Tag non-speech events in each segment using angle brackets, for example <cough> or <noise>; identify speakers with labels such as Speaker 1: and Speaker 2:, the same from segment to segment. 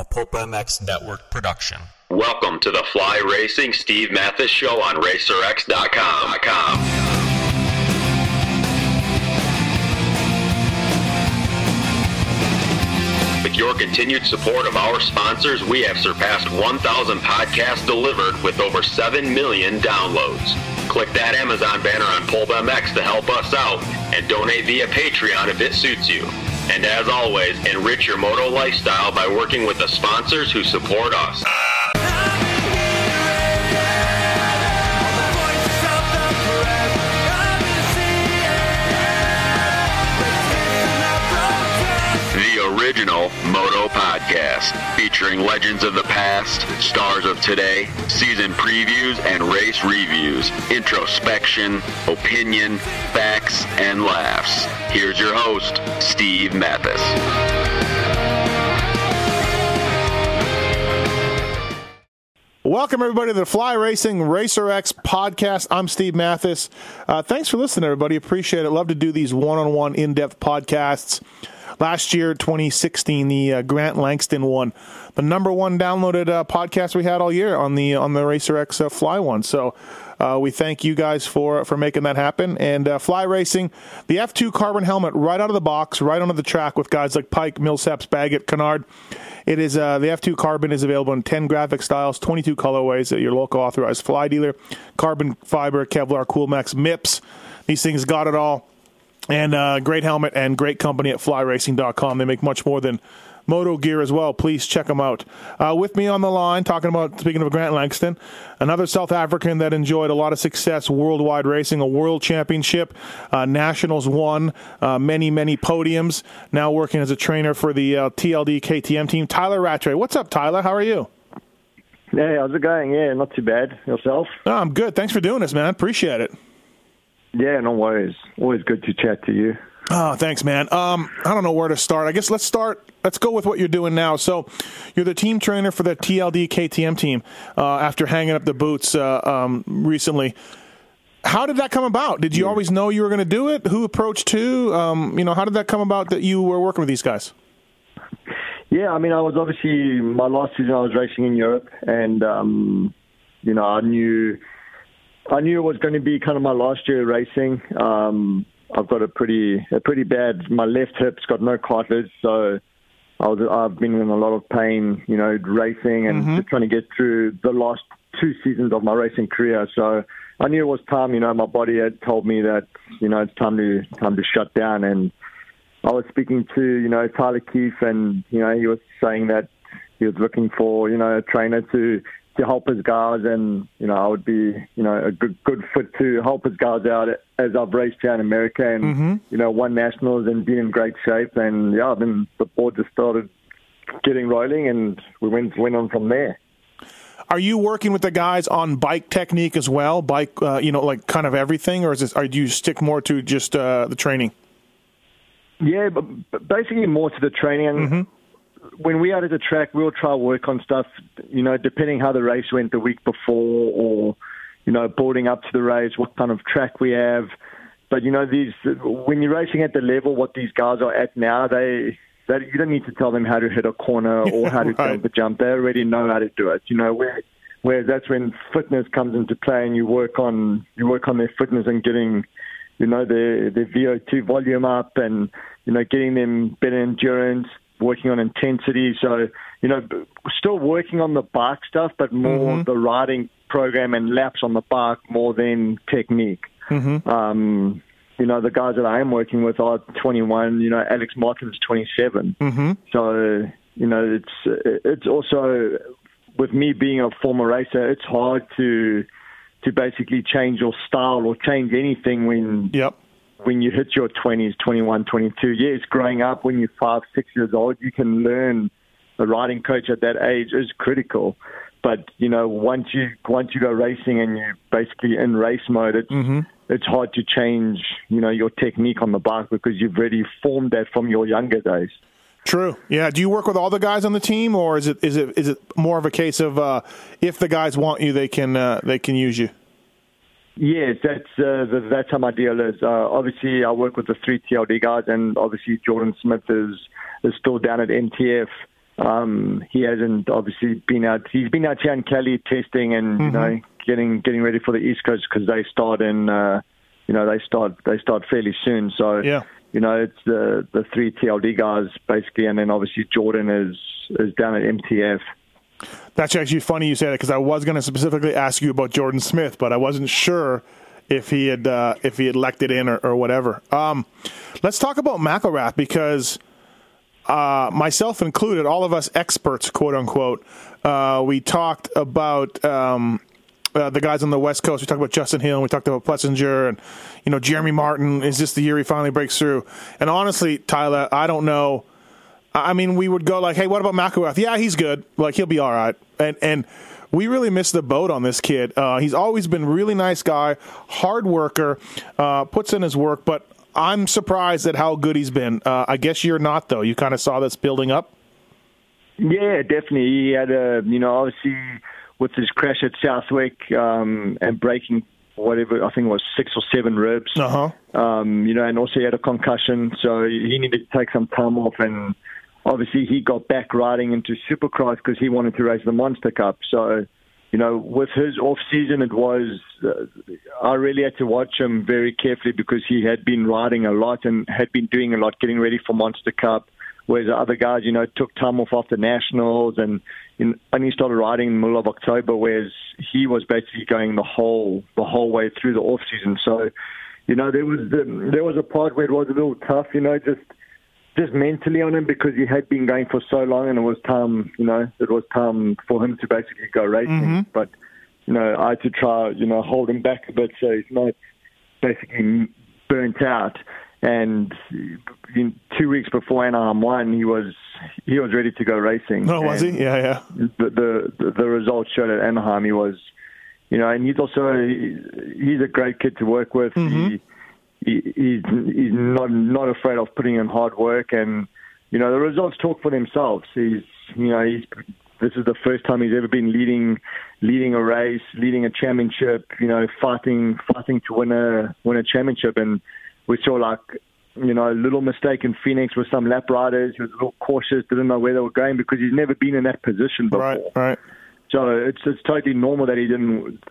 Speaker 1: a Pulp MX Network production.
Speaker 2: Welcome to the Fly Racing Steve Mathis Show on RacerX.com. With your continued support of our sponsors, we have surpassed 1,000 podcasts delivered with over 7 million downloads. Click that Amazon banner on Pulp MX to help us out and donate via Patreon if it suits you. And as always, enrich your moto lifestyle by working with the sponsors who support us. Original Moto Podcast, featuring legends of the past, stars of today, season previews and race reviews, introspection, opinion, facts, and laughs. Here's your host, Steve Mathis.
Speaker 3: Welcome, everybody, to the Fly Racing Racer X podcast. I'm Steve Mathis. Uh, thanks for listening, everybody. Appreciate it. Love to do these one on one, in depth podcasts. Last year, 2016, the uh, Grant Langston one, the number one downloaded uh, podcast we had all year on the on the Racer X uh, Fly one. So uh, we thank you guys for for making that happen. And uh, Fly Racing, the F2 carbon helmet right out of the box, right onto the track with guys like Pike, Millsaps, Baggett, Kennard. It is uh, the F2 Carbon is available in 10 graphic styles, 22 colorways at your local authorized fly dealer. Carbon fiber, Kevlar, Coolmax, MIPS. These things got it all. And uh, great helmet and great company at flyracing.com. They make much more than moto gear as well. Please check them out. Uh, with me on the line, talking about, speaking of Grant Langston, another South African that enjoyed a lot of success worldwide racing, a world championship, uh, nationals won, uh, many, many podiums, now working as a trainer for the uh, TLD KTM team. Tyla Rattray. What's up, Tyla? How are you?
Speaker 4: Hey, how's it going? Yeah, not too bad. Yourself?
Speaker 3: Oh, I'm good. Thanks for doing this, man. Appreciate it.
Speaker 4: Yeah, no worries. Always good to chat to you.
Speaker 3: Oh, thanks, man. Um, I don't know where to start. I guess let's start. Let's go with what you're doing now. So, you're the team trainer for the TLD KTM team uh, after hanging up the boots uh, um, recently. How did that come about? Did you always know you were going to do it? Who approached who? Um, you know, how did that come about that you were working with these guys?
Speaker 4: Yeah, I mean, I was obviously my last season. I was racing in Europe, and um, you know, I knew, I knew it was going to be kind of my last year racing. Um, I've got a pretty, a pretty bad. My left hip's got no cartilage, so I was, I've been in a lot of pain, you know, racing and
Speaker 3: Mhm.
Speaker 4: just trying to get through the last two seasons of my racing career. So I knew it was time. You know, my body had told me that, you know, it's time to time to shut down. And I was speaking to, you know, Tyler Keefe, and you know, he was saying that he was looking for, you know, a trainer to to help his guys, and you know, I would be, you know, a good good fit to help his guys out as I've raced here in America, and
Speaker 3: Mhm.
Speaker 4: you know, won nationals and been in great shape, and yeah, then the board just started getting rolling, and we went went on from there.
Speaker 3: Are you working with the guys on bike technique as well? Bike, uh, you know, like kind of everything, or is this, or do you stick more to just uh, the training?
Speaker 4: Yeah, but, basically more to the training. And When we out at the track, we'll try work on stuff, you know, depending how the race went the week before or, you know, boarding up to the race, what kind of track we have. But, you know, these when you're racing at the level what these guys are at now, they, they you don't need to tell them how to hit a corner <laughs> or how to
Speaker 3: Right.
Speaker 4: jump a jump. They already know how to do it. You know, where, where that's when fitness comes into play and you work on you work on their fitness and getting you know, their their VO2 volume up and, you know, getting them better endurance, working on intensity. So, you know, still working on the bike stuff, but more
Speaker 3: Mhm.
Speaker 4: the riding program and laps on the bike more than technique.
Speaker 3: Mm-hmm.
Speaker 4: Um, you know, the guys that I am working with are 21. You know, Alex Martin's 27.
Speaker 3: Mm-hmm.
Speaker 4: So, you know, it's it's also with me being a former racer, it's hard to to basically change your style or change anything when
Speaker 3: Yep.
Speaker 4: When you hit your 20s, 21, 22. Yes, growing up when you're five, six years old, you can learn. A riding coach at that age is critical, but you know once you once you go racing and you're basically in race mode, it's
Speaker 3: Mm-hmm.
Speaker 4: it's hard to change you know your technique on the bike because you've already formed that from your younger days.
Speaker 3: True. Yeah. Do you work with all the guys on the team, or is it is it is it more of a case of uh, if the guys want you, they can uh, they can use you?
Speaker 4: Yes, that's uh, the, that's how my deal is. Uh, obviously, I work with the three TLD guys, and obviously Jordan Smith is is still down at MTF. Um, he hasn't obviously been out. He's been out here in Cali testing and mm-hmm. you know getting getting ready for the East Coast because they start in uh, you know they start they start fairly soon. So
Speaker 3: yeah.
Speaker 4: you know it's the the three TLD guys basically, and then obviously Jordan is is down at MTF.
Speaker 3: That's actually funny you say that because I was going to specifically ask you about Jordan Smith, but I wasn't sure if he had uh, if he had elected in or, or whatever. Um, let's talk about McElrath because uh, myself included, all of us experts, quote unquote, uh, we talked about um, uh, the guys on the West Coast. We talked about Justin Hill, and we talked about Plessinger, and you know Jeremy Martin. Is this the year he finally breaks through? And honestly, Tyla, I don't know. I mean, we would go like, "Hey, what about McElrath? Yeah, he's good. Like he'll be all right." And and we really missed the boat on this kid. Uh, he's always been really nice guy, hard worker, uh, puts in his work, but I'm surprised at how good he's been. Uh, I guess you're not, though. You kind of saw this building up.
Speaker 4: Yeah, definitely. He had a, you know, obviously with his crash at Southwick um, and breaking whatever I think it was six or seven ribs.
Speaker 3: Uh-huh.
Speaker 4: Um, you know, and also he had a concussion, so he needed to take some time off. And obviously, he got back riding into Supercross because he wanted to race the Monster Cup. So you know, with his off season, it was uh, I really had to watch him very carefully because he had been riding a lot and had been doing a lot, getting ready for Monster Cup. Whereas the other guys, you know, took time off after nationals and know, only started riding in the middle of October. Whereas he was basically going the whole the whole way through the off season. So, you know, there was the, there was a part where it was a little tough. You know, just just mentally on him because he had been going for so long, and it was time, you know, it was time for him to basically go racing.
Speaker 3: Mm-hmm.
Speaker 4: But you know, I had to try, you know, hold him back a bit so he's not basically burnt out. And in two weeks before Anaheim won, he was he was ready to go racing.
Speaker 3: Oh, was he? Yeah, yeah.
Speaker 4: The, the the results showed at Anaheim he was, you know, and he's also he's a great kid to work with.
Speaker 3: Mm-hmm.
Speaker 4: He, he, he's he's not not afraid of putting in hard work, and you know the results talk for themselves. He's you know he's this is the first time he's ever been leading leading a race, leading a championship. You know, fighting fighting to win a win a championship, and we saw like you know a little mistake in Phoenix with some lap riders. He was a little cautious, didn't know where they were going because he's never been in that position before.
Speaker 3: Right, right.
Speaker 4: So it's it's totally normal that he didn't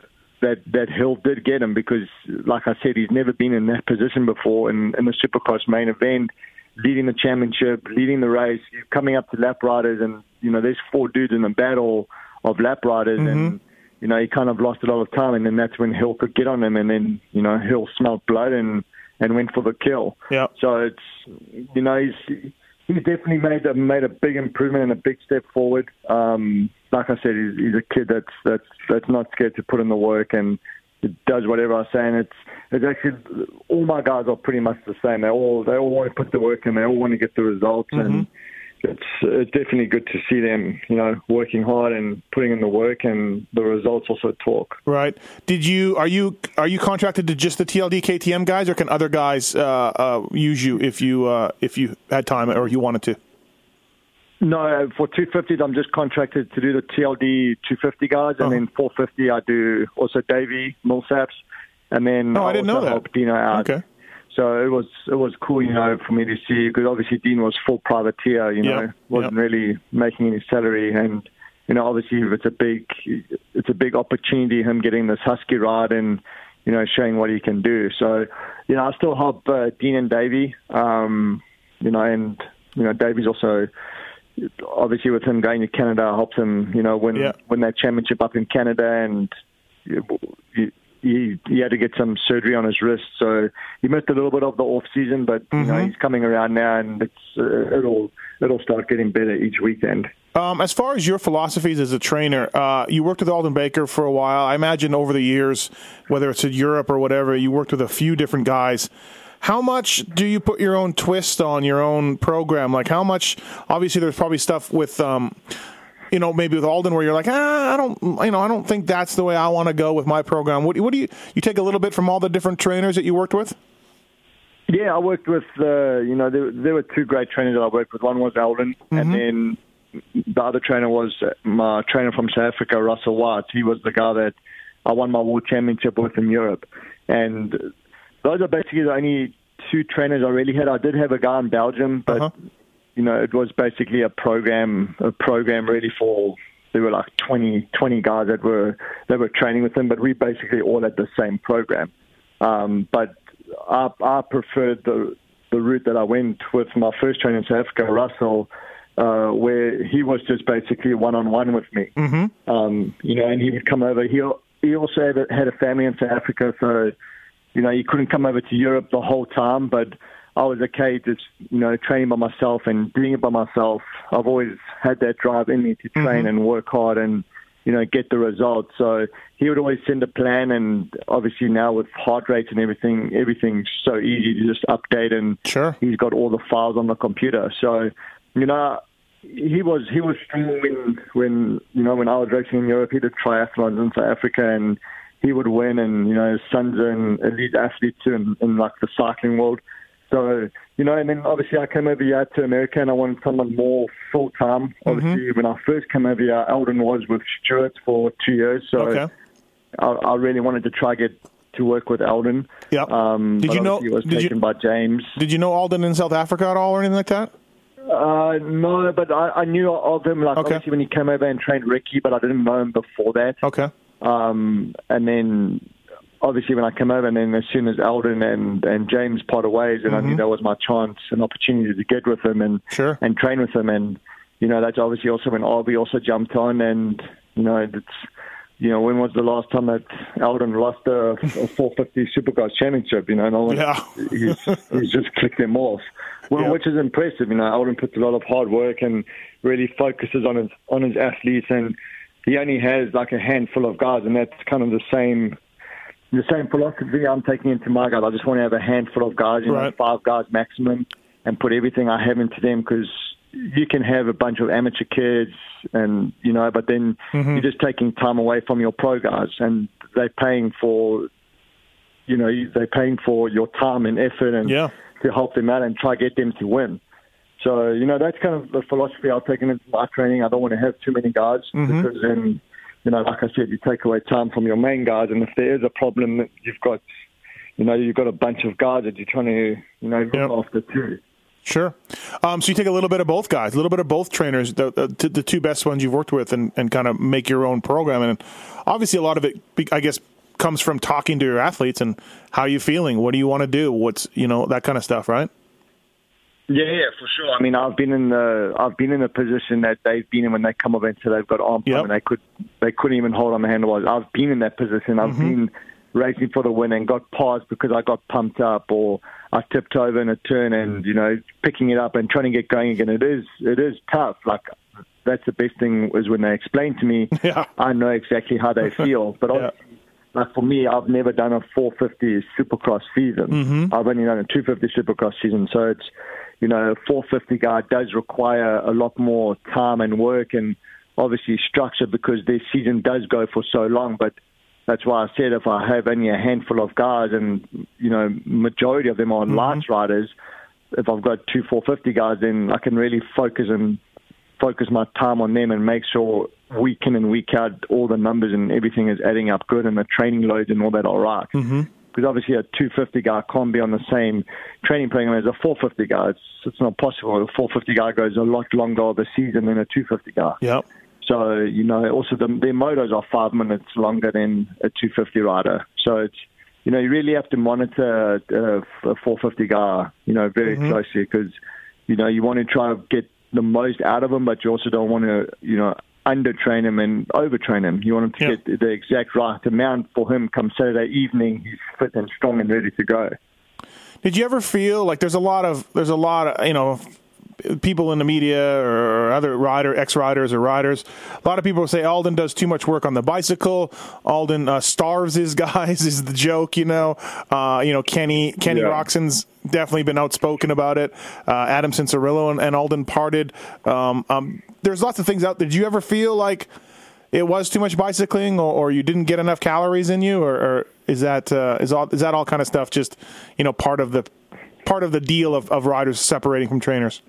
Speaker 4: that that Hill did get him because, like I said, he's never been in that position before in, in the Supercross main event, leading the championship, leading the race, coming up to lap riders, and you know there's four dudes in the battle of lap riders,
Speaker 3: mm-hmm.
Speaker 4: and you know he kind of lost a lot of time, and then that's when Hill could get on him, and then you know Hill smelled blood and and went for the kill.
Speaker 3: Yeah.
Speaker 4: So it's you know he's he's definitely made a, made a big improvement and a big step forward. Um, like I said, he's, he's a kid that's that's that's not scared to put in the work and does whatever I say. And it's it's actually all my guys are pretty much the same. They all they all want to put the work in. They all want to get the results
Speaker 3: mm-hmm.
Speaker 4: and it's it's definitely good to see them, you know, working hard and putting in the work, and the results also talk.
Speaker 3: Right? Did you are you are you contracted to just the TLD KTM guys, or can other guys uh, uh, use you if you uh, if you had time or you wanted to?
Speaker 4: No, uh, for 250s, I'm just contracted to do the TLD 250 guys, and
Speaker 3: Oh.
Speaker 4: then 450, I do also Davey Millsaps, and then
Speaker 3: Oh, I didn't
Speaker 4: also
Speaker 3: know that.
Speaker 4: help Dino out.
Speaker 3: Okay.
Speaker 4: So it was it was cool, you know, for me to see because obviously Dean was full privateer, you know,
Speaker 3: Yeah,
Speaker 4: wasn't
Speaker 3: yeah.
Speaker 4: really making any salary, and you know, obviously it's a big it's a big opportunity him getting this husky ride and you know showing what he can do. So you know, I still help uh, Dean and Davey, um, you know, and you know, Davey's also obviously with him going to Canada helps him, you know, win
Speaker 3: Yeah.
Speaker 4: win that championship up in Canada, and he, he had to get some surgery on his wrist, so he missed a little bit of the off season, but you know
Speaker 3: Mhm.
Speaker 4: he's coming around now, and it's uh, it'll it'll start getting better each weekend.
Speaker 3: Um, as far as your philosophies as a trainer, uh, you worked with Aldon Baker for a while. I imagine over the years, whether it's in Europe or whatever, you worked with a few different guys. How much do you put your own twist on your own program? Like how much? Obviously, there's probably stuff with, um, you know, maybe with Aldon where you're like, ah, I don't, you know, I don't think that's the way I want to go with my program. What, what do you? You take a little bit from all the different trainers that you worked with.
Speaker 4: Yeah, I worked with uh, you know there, there were two great trainers that I worked with. One was Aldon, and then the other trainer was my trainer from South Africa, Russell White. He was the guy that I won my world championship with in Europe, and those are basically the only two trainers I really had. I did have a guy in Belgium, but
Speaker 3: Uh-huh.
Speaker 4: You know, it was basically a program, a program really for there were like 20, 20 guys that were that were training with him, but we basically all had the same program. Um, but I, I preferred the the route that I went with my first trainer in South Africa, Russell, uh, where he was just basically one on one with me.
Speaker 3: Mm-hmm.
Speaker 4: Um, you know, and he would come over. He he also had a, had a family in South Africa, so you know he couldn't come over to Europe the whole time, but I was okay just, you know, training by myself and doing it by myself. I've always had that drive in me to train mm-hmm. and work hard and, you know, get the results. So he would always send a plan and obviously now with heart rates and everything, everything's so easy to just update and
Speaker 3: sure.
Speaker 4: he's got all the files on the computer. So, you know, he was he was strong when when you know when I was racing in Europe. He did triathlons in South Africa and he would win. And you know his son's an elite athlete too in, in like the cycling world. So, you know, and then obviously I came over here to America and I wanted someone more full time. Mm-hmm. Obviously, mm-hmm. when I first came over here, Aldon was with Stewart for two years. So okay. I, I, really wanted to try get to work with Aldon.
Speaker 3: Yeah. Um,
Speaker 4: did you know? It was did taken you, by James.
Speaker 3: Did you know Aldon in South Africa at all or anything like that?
Speaker 4: Uh, no, but I, I knew of him. Like okay. obviously when he came over and trained Ricky, but I didn't know him before that.
Speaker 3: Okay.
Speaker 4: Um, and then obviously when I came over, and then as soon as Aldon and, and James parted ways, and mm-hmm. I knew mm-hmm. that was my chance, an opportunity to get with him and
Speaker 3: sure.
Speaker 4: and train with him, and you know that's obviously also when Arby also jumped on, and you know it's you know when was the last time that Aldon lost a, a 450 Supercross championship? You know, no one,
Speaker 3: yeah.
Speaker 4: he's, he's just clicked them off, well, yeah. which is impressive. You know, Aldon puts a lot of hard work and really focuses on his on his athletes and. He only has like a handful of guys, and that's kind of the same the same philosophy I'm taking into my guys. I just want to have a handful of guys, you right. know, five guys maximum, and put everything I have into them because you can have a bunch of amateur kids, and you know, but then mm-hmm. you're just taking time away from your pro guys, and they're paying for, you know, they're paying for your time and effort, and
Speaker 3: yeah.
Speaker 4: to help them out and try get them to win. So you know, that's kind of the philosophy I've taken into my training. I don't want to have too many guys mm-hmm. because then you know, like I said, you take away time from your main guys, and if there is a problem, that you've got, you know, you've got a bunch of guys that you're trying to, you know, look yep. after too.
Speaker 3: Sure. Um, so you take a little bit of both guys, a little bit of both trainers, the, the, the two best ones you've worked with, and, and kind of make your own program. And obviously, a lot of it, I guess, comes from talking to your athletes and how you feeling. What do you want to do? What's you know that kind of stuff, right?
Speaker 4: Yeah, yeah, for sure. I mean, I've been in the I've been in the position that they've been in when they come up into they've got arm yep. and they could they couldn't even hold on the handlebars. I've been in that position. I've mm-hmm. been racing for the win and got paused because I got pumped up or I tipped over in a turn and you know picking it up and trying to get going again. It is it is tough. Like that's the best thing is when they explain to me. <laughs>
Speaker 3: Yeah.
Speaker 4: I know exactly how they feel, <laughs> but yeah. like for me, I've never done a 450 Supercross season.
Speaker 3: Mm-hmm.
Speaker 4: I've only done a 250 Supercross season, so it's you know, a 450 guy does require a lot more time and work and obviously structure because their season does go for so long. But that's why I said if I have only a handful of guys and, you know, majority of them are mm-hmm. riders, if I've got two 450 guys, then I can really focus and focus my time on them and make sure week in and week out all the numbers and everything is adding up good and the training loads and all that all right.
Speaker 3: mm-hmm
Speaker 4: because obviously a 250 guy can't be on the same training program as a 450 guy. It's, it's not possible. A 450 guy goes a lot longer of a season than a 250 guy.
Speaker 3: Yep.
Speaker 4: So, you know, also the, their motos are five minutes longer than a 250 rider. So it's, you know, you really have to monitor uh, a 450 guy, you know, very mm-hmm. closely because, you know, you want to try to get the most out of them, but you also don't want to, you know, undertrain him and overtrain him. You want him to yep. get the exact right amount for him come Saturday evening. He's fit and strong and ready to go.
Speaker 3: Did you ever feel like there's a lot of there's a lot of you know people in the media or other rider ex riders or riders. A lot of people say Aldon does too much work on the bicycle. Aldon uh, starves his <laughs> guys is the joke. You know, uh, you know Kenny Kenny yeah. Roczen's definitely been outspoken about it. Uh, Adam Cianciarulo and, and Aldon parted. Um, um, there's lots of things out there. Did you ever feel like it was too much bicycling, or, or you didn't get enough calories in you, or, or is that uh, is all is that all kind of stuff just you know part of the part of the deal of, of riders separating from trainers?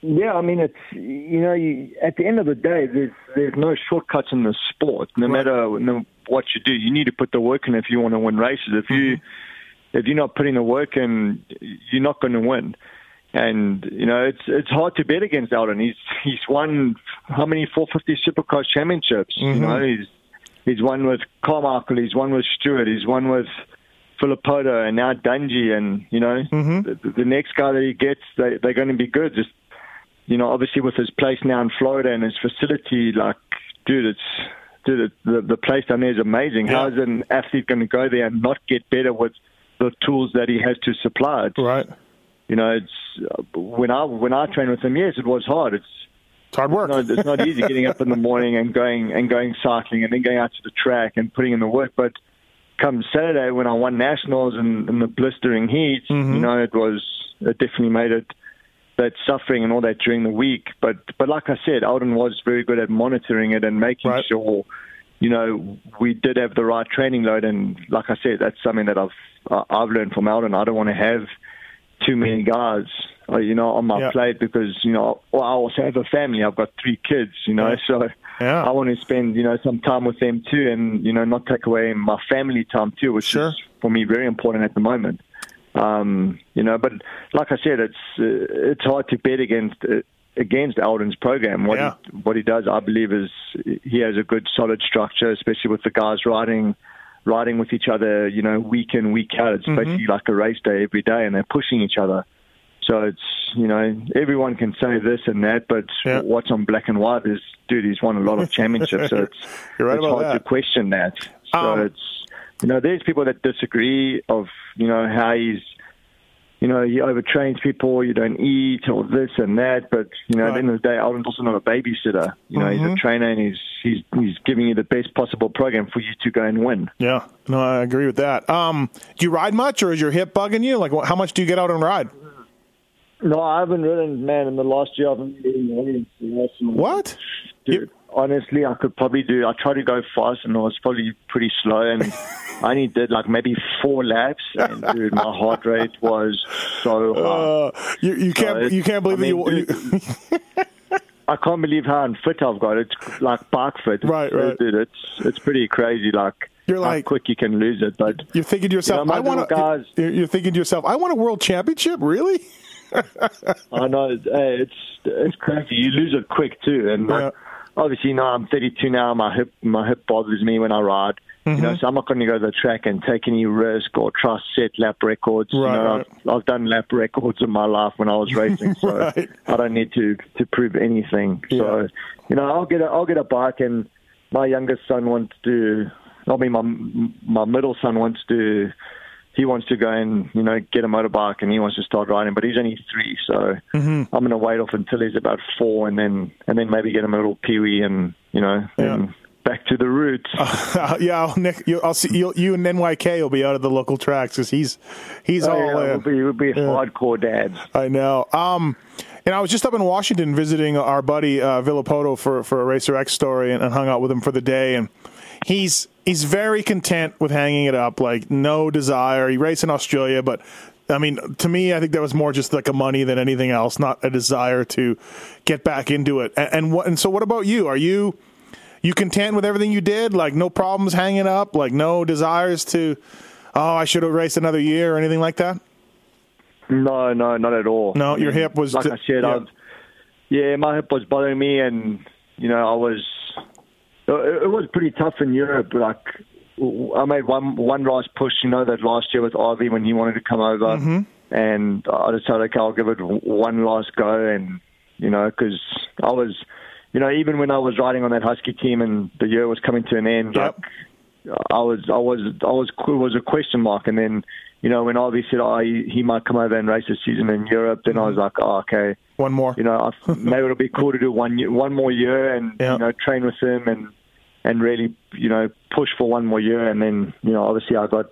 Speaker 4: Yeah, I mean, it's you know, you, at the end of the day, there's there's no shortcuts in the sport. No right. matter no, what you do, you need to put the work in if you want to win races. If you mm-hmm. if you're not putting the work in, you're not going to win. and you know it's it's hard to bet against Aldon. He's he's won how many 450 Supercross championships? Mm-hmm. You know, he's he's won with Carmichael, he's won with Stewart, he's won with Villopoto, and now Dungey, and you know mm-hmm. the, the, next guy that he gets, they, they're going to be good. Just you know, obviously with his place now in Florida and his facility, like dude, it's dude, the the place down there is amazing. Yeah. How is an athlete going to go there and not get better with the tools that he has to supply? It's,
Speaker 3: right
Speaker 4: you know, it's when I when I trained with him. Yes, it was hard. It's
Speaker 3: it's hard work.
Speaker 4: It's not, it's not easy getting up in the <laughs> morning and going and going cycling and then going out to the track and putting in the work. But come Saturday when I won nationals and in the blistering heat, mm-hmm. you know, it was it definitely made it that suffering and all that during the week. But but like I said, Aldon was very good at monitoring it and making right. sure, you know, we did have the right training load. And like I said, that's something that I've I've learned from Aldon. I don't want to have too many guys, uh, you know, on my yeah. plate because you know well, I also have a family. I've got three kids, you know, <laughs> so yeah. I want to spend you know some time with them too, and you know not take away my family time too, which sure. is for me very important at the moment. Um, you know, but like I said, it's uh, it's hard to bet against. Uh, against Aldon's program. What yeah. he, what he does, I believe, is he has a good solid structure, especially with the guys riding riding with each other, you know, week in, week out. It's mm-hmm. basically like a race day every day, and they're pushing each other. So it's, you know, everyone can say this and that, but yeah. what's on black and white is, dude, he's won a lot of <laughs> championships. so it's, right it's hard that. to question that. So um, it's, you know, there's people that disagree of, you know, how he's you know, he overtrains people, you don't eat, or this and that. But, you know, right. at the end of the day, Aldon's also not a babysitter. You know, mm-hmm. he's a mm-hmm. trainer and he's, he's, he's giving you the best possible program for you to go and win.
Speaker 3: Yeah, no, I agree with that. Um, do you ride much or is your hip bugging you? Like, how much do you get out and ride?
Speaker 4: No, I haven't ridden, man, in the last year. I've been
Speaker 3: What?
Speaker 4: Dude, honestly, I could probably do. I tried to go fast, and I was probably pretty slow, and <laughs> I only did like maybe four laps, and dude, my heart rate was so <laughs> high.
Speaker 3: Uh, you, you can't you can't believe I mean, you. <laughs>
Speaker 4: I can't believe how unfit I've got. It's like bike fit,
Speaker 3: right? Right,
Speaker 4: dude. It's it's pretty crazy. Like
Speaker 3: you're like
Speaker 4: how quick you can lose it, but
Speaker 3: you're thinking to yourself, you know, I want guys. You're thinking to yourself, I want a world championship, really?
Speaker 4: I know. It's it's crazy. You lose it quick too, and. Yeah. Like, obviously, you know, I'm 32 now. My hip, my hip bothers me when I ride. Mm-hmm. You know, mm-hmm. so I'm not going to go to the track and take any risk or try to set lap records. Right, you know, right. I've, I've, done lap records in my life when I was racing, so <laughs> right. I don't need to to prove anything. Yeah. So, you know, I'll get a, I'll get a bike, and my youngest son wants to. I mean, my my middle son wants to he wants to go and you know get a motorbike and he wants to start riding, but he's only three, so mm-hmm. I'm going to wait off until he's about four, and then and then maybe get him a little peewee and you know yeah. and back to the roots.
Speaker 3: Uh, <laughs> yeah, I'll, Nick, you, I'll see you, you and NYK will be out of the local tracks because he's he's oh, all
Speaker 4: yeah, we'll be, we'll be yeah. hardcore dads.
Speaker 3: I know. Um, and I was just up in Washington visiting our buddy uh, Villopoto for for a Racer X story and, and hung out with him for the day and he's he's very content with hanging it up, like no desire. He raced in Australia, but I mean, to me, I think that was more just like a money than anything else, not a desire to get back into it. And, and what? And so, what about you? Are you you content with everything you did? Like no problems hanging up? Like no desires to? Oh, I should have raced another year or anything like that.
Speaker 4: No, no, not at all.
Speaker 3: No, I your mean, hip was
Speaker 4: like I said. Yeah. yeah, my hip was bothering me, and you know, I was it was pretty tough in Europe. Like I made one one last push, you know, that last year with Ivy when he wanted to come over, mm-hmm. and I decided, okay, I'll give it one last go, and you know, because I was, you know, even when I was riding on that Husky team and the year was coming to an end, yep. like I was, I was, I was, it was a question mark, and then. You know, when Ivy said, "Oh, he, might come over and race a season in Europe," then mm-hmm. I was like, "Oh, okay,
Speaker 3: one more."
Speaker 4: You know, <laughs> maybe it'll be cool to do one one more year, and yep. you know, train with him and and really, you know, push for one more year. And then, you know, obviously I got,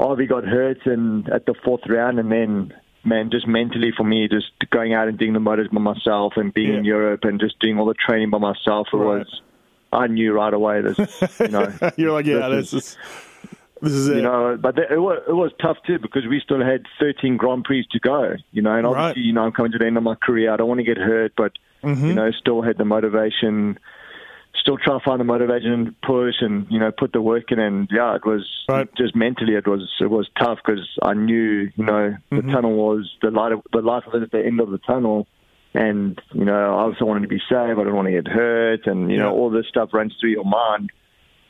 Speaker 4: Ivy got hurt and at the fourth round, and then, man, just mentally for me, just going out and doing the motors by myself and being yeah. in Europe and just doing all the training by myself, it right. was, I knew right away this, <laughs> you know.
Speaker 3: You're like, yeah, this, this is. This is
Speaker 4: it. You know, but it was, it was tough too because we still had 13 Grand Prix to go. You know, and obviously, right. you know, I'm coming to the end of my career. I don't want to get hurt, but mm-hmm. you know, still had the motivation still try to find the motivation and push and you know put the work in. And yeah, it was
Speaker 3: Right.
Speaker 4: just mentally it was it was tough because I knew you know the
Speaker 3: Mm-hmm.
Speaker 4: tunnel was the light of, the light was at the end of the tunnel. And you know, I also wanted to be safe. I didn't want to get hurt, and you know, all this stuff runs through your mind.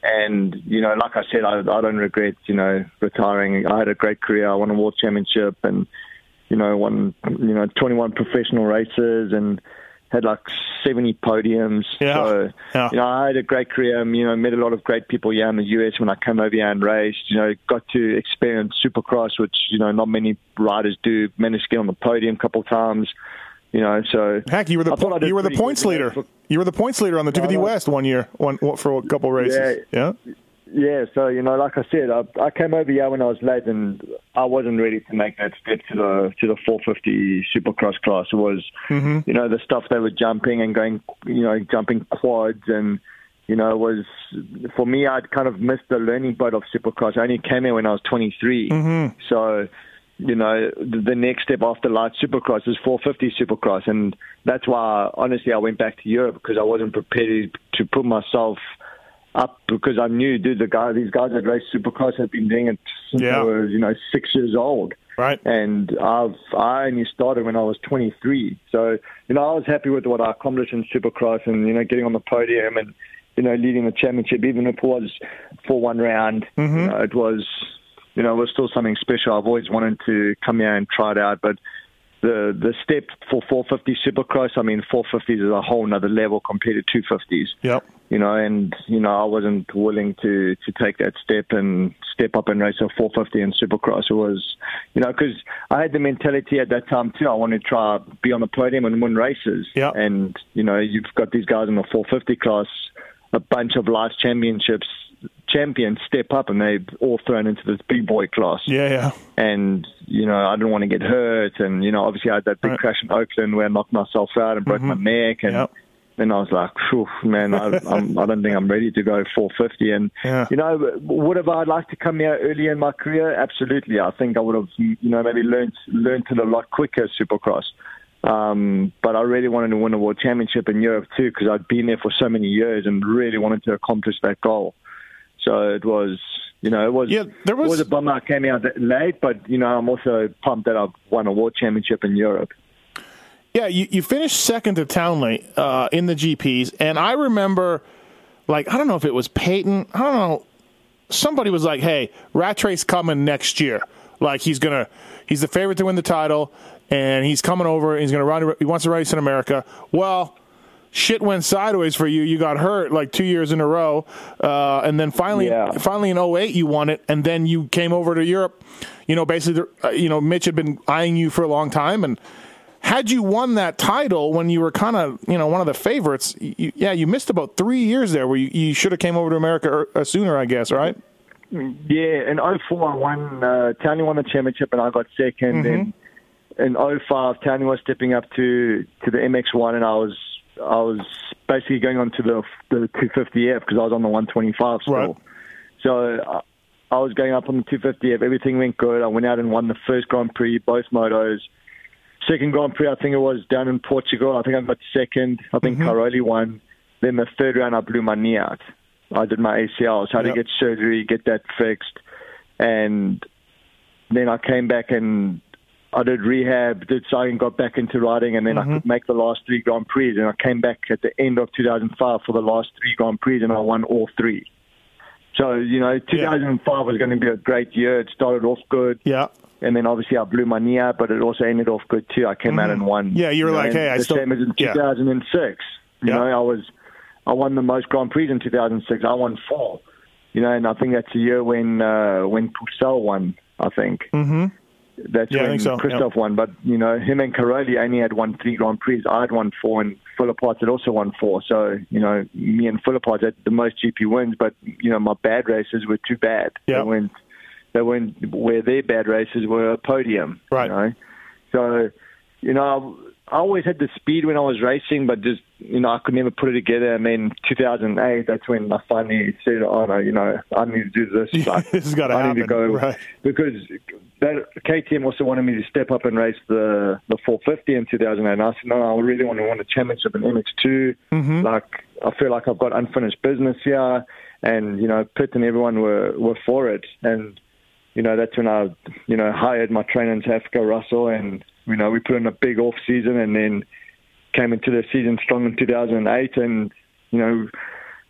Speaker 4: And you know, like I said, I, I don't regret you know retiring. I had a great career. I won a world championship, and you know, won you know 21 professional races, and had like 70 podiums.
Speaker 3: Yeah.
Speaker 4: So
Speaker 3: Yeah.
Speaker 4: you know, I had a great career. Um, you know, met a lot of great people here in the US when I came over here and raced. You know, got to experience Supercross, which you know not many riders do. Managed to get on the podium a couple of times. You know, so
Speaker 3: Heck, you were the
Speaker 4: I thought I
Speaker 3: po- you were the points
Speaker 4: good, you know,
Speaker 3: leader.
Speaker 4: for-
Speaker 3: You were the points leader on the 250
Speaker 4: no.
Speaker 3: West one year, one, one for a couple races. Yeah.
Speaker 4: Yeah, so you know, like I said, I, I came over here when I was late, and I wasn't ready to make that step to the to the 450 Supercross class. It was,
Speaker 3: Mm-hmm.
Speaker 4: you know, the stuff they were jumping and going, you know, jumping quads, and you know, it was for me. I'd kind of missed the learning boat of Supercross. I only came here when I was 23,
Speaker 3: Mm-hmm.
Speaker 4: so you know, the the next step after light Supercross is 450 Supercross, and that's why honestly I went back to Europe because I wasn't prepared to put myself up because I knew, dude, the guy, these guys that race Supercross have been doing it since
Speaker 3: Yeah.
Speaker 4: I was, you know, six years old.
Speaker 3: Right.
Speaker 4: And I've I only started when I was 23. So you know, I was happy with what I accomplished in Supercross, and you know, getting on the podium and you know, leading the championship, even if it was for one round. You mm-hmm. know, it was, you know, it was still something special. I've always wanted to come here and try it out, but the the step for 450 Supercross, I mean, 450s is a whole nother level compared to 250s
Speaker 3: Yep.
Speaker 4: You know, and you know, I wasn't willing to to take that step and step up and race a 450 in Supercross. It was, you know, because I had the mentality at that time too. I wanted to try be on the podium and win races.
Speaker 3: Yeah.
Speaker 4: And you know, you've got these guys in the 450 class, a bunch of life championships champions step up, and they've all thrown into this big boy class
Speaker 3: Yeah, yeah.
Speaker 4: and you know I didn't want to get hurt, and you know obviously I had that big
Speaker 3: Right.
Speaker 4: crash in Oakland where I knocked myself out and broke mm-hmm. my neck, and
Speaker 3: Yep.
Speaker 4: Then I was like, Phew, man, I, I'm, I don't think I'm ready to go 450. And
Speaker 3: Yeah.
Speaker 4: you know, would have I liked to come here earlier in my career? Absolutely, I think I would have, you know, maybe learned learned it a lot quicker Supercross. Um, but I really wanted to win a world championship in Europe too because I'd been there for so many years and really wanted to accomplish that goal. So it was, you know, it was
Speaker 3: Yeah, there was-
Speaker 4: was a bummer I came out late, but you know, I'm also pumped that I've won a world championship in Europe.
Speaker 3: Yeah, you, you finished second to Townley uh, in the GPs, and I remember, like, I don't know if it was Payton, I don't know, somebody was like, "Hey, Rattray's coming next year. Like, he's gonna, he's the favorite to win the title, and he's coming over. And he's gonna run. He wants to race in America." Well, shit went sideways for you. You got hurt like two years in a row, uh, and then finally,
Speaker 4: Yeah.
Speaker 3: finally in 08 you won it, and then you came over to Europe. You know, basically, uh, you know, Mitch had been eyeing you for a long time, and had you won that title when you were kind of you know one of the favorites, you, yeah, you missed about three years there where you, you should have came over to America er, uh, sooner, I guess, right?
Speaker 4: Yeah, in 04 I won, uh, Townley won the championship and I got 2nd And in 05 Townley was stepping up to, to the MX1 and I was, I was basically going on to the, the 250F because I was on the 125 still.
Speaker 3: Right.
Speaker 4: So I, I was going up on the 250F. Everything went good. I went out and won the first Grand Prix, both motos. Second Grand Prix, I think it was down in Portugal. I think I got second. I think mm-hmm. Cairoli won. Then the third round, I blew my knee out. I did my ACL, so I had
Speaker 3: Yep.
Speaker 4: to get surgery, get that fixed, and then I came back and I did rehab, did something, got back into riding, and then I mm-hmm. could make the last three Grand Prix. And I came back at the end of 2005 for the last three Grand Prix, and I won all three. So you know, 2005 was going to be a great year. It started off good.
Speaker 3: Yeah.
Speaker 4: And then obviously I blew my knee out, but it also ended off good too. I came out and won.
Speaker 3: Mm-hmm. Yeah, you were like,
Speaker 4: and
Speaker 3: hey, I
Speaker 4: the
Speaker 3: still-
Speaker 4: same as in
Speaker 3: yeah.
Speaker 4: 2006. You
Speaker 3: Yeah.
Speaker 4: know, I was I won the most Grand Prix in 2006. I won four. You know, and I think that's the year when uh, when Pourcel won. I think. Mm-hmm. That's
Speaker 3: Yeah,
Speaker 4: when
Speaker 3: think so,
Speaker 4: Christophe won. But you know, him and Cairoli only had won three Grand Prix. I had won four, and Philippot had also won four. So you know, me and Philippot had the most GP wins. But you know, my bad races were too bad.
Speaker 3: Yeah.
Speaker 4: They weren't. They weren't where their bad races were a podium.
Speaker 3: Right.
Speaker 4: You know? So, you know, I always had the speed when I was racing, but just you know I could never put it together. I mean, 2008, that's when I finally said, "Oh no, you know I need to do this. <laughs> Like,
Speaker 3: this has got to
Speaker 4: I
Speaker 3: happen."
Speaker 4: need to go
Speaker 3: right.
Speaker 4: because that KTM also wanted me to step up and race the the 450 in 2008. And I said, "No, I really want to win a championship in MX2.
Speaker 3: Mm-hmm.
Speaker 4: Like I feel like I've got unfinished business here." And you know, Pit and everyone were were for it, and you know that's when I you know hired my trainer in South Africa, Russell, and you know, we put in a big off season and then came into the season strong in 2008. And, you know,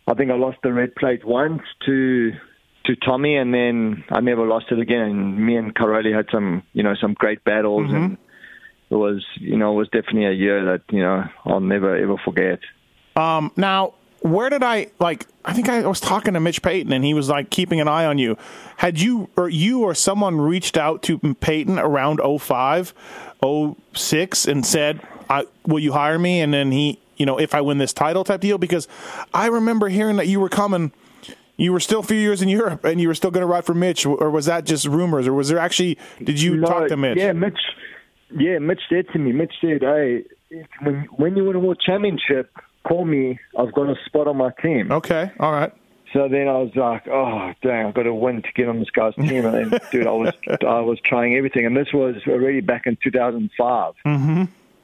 Speaker 4: I think I lost the red plate once to to Tommy, and then I never lost it again. And me and Cairoli had some, you know, some great battles,
Speaker 3: Mm-hmm.
Speaker 4: and it was, you know, it was definitely a year that you know I'll never ever forget.
Speaker 3: Um, now, where did I like? I think I was talking to Mitch Payton, and he was like keeping an eye on you. Had you or you or someone reached out to Payton around 05, 06 and said, I, "Will you hire me?" And then he, you know, if I win this title type deal, because I remember hearing that you were coming. You were still a few years in Europe, and you were still going to ride for Mitch, or was that just rumors, or was there actually? Did you
Speaker 4: No,
Speaker 3: talk to Mitch?
Speaker 4: Yeah, Mitch. Yeah, Mitch said to me. Mitch said, "Hey, when when you win a world championship, call me. I've got a spot on my team."
Speaker 3: Okay, all right.
Speaker 4: So then I was like, "Oh, dang! I've got to win to get on this guy's team." And then, <laughs> dude, I was I was trying everything, and this was already back in 2005. Mm-hmm.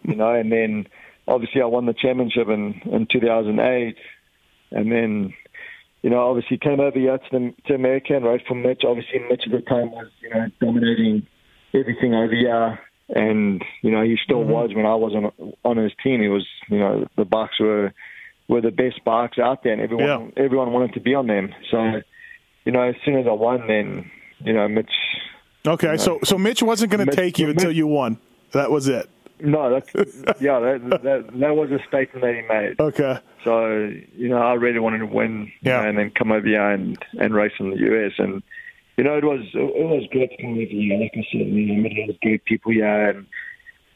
Speaker 4: You know, and then obviously I won the championship in in 2008, and then you know, obviously came over here to, the, to America and raced for Mitch. Obviously, Mitch at the time was, you know, dominating everything over here. And, you know, he still mm-hmm. was when I was on, on his team. He was, you know, the bikes were were the best bikes out there and everyone
Speaker 3: Yeah.
Speaker 4: everyone wanted to be on them. So, you know, as soon as I won, then, you know, Mitch,
Speaker 3: Okay, so so Mitch wasn't going to take you until
Speaker 4: Mitch-
Speaker 3: you won. That was it.
Speaker 4: no, that's, <laughs> yeah, that, that, that was a statement that he made.
Speaker 3: Okay.
Speaker 4: So, you know, I really wanted to win you
Speaker 3: Yeah.
Speaker 4: know, and then come over here and, and race in the US. And, you know, it was it was great to come over here. Like I said, you know, met a lot of great people here and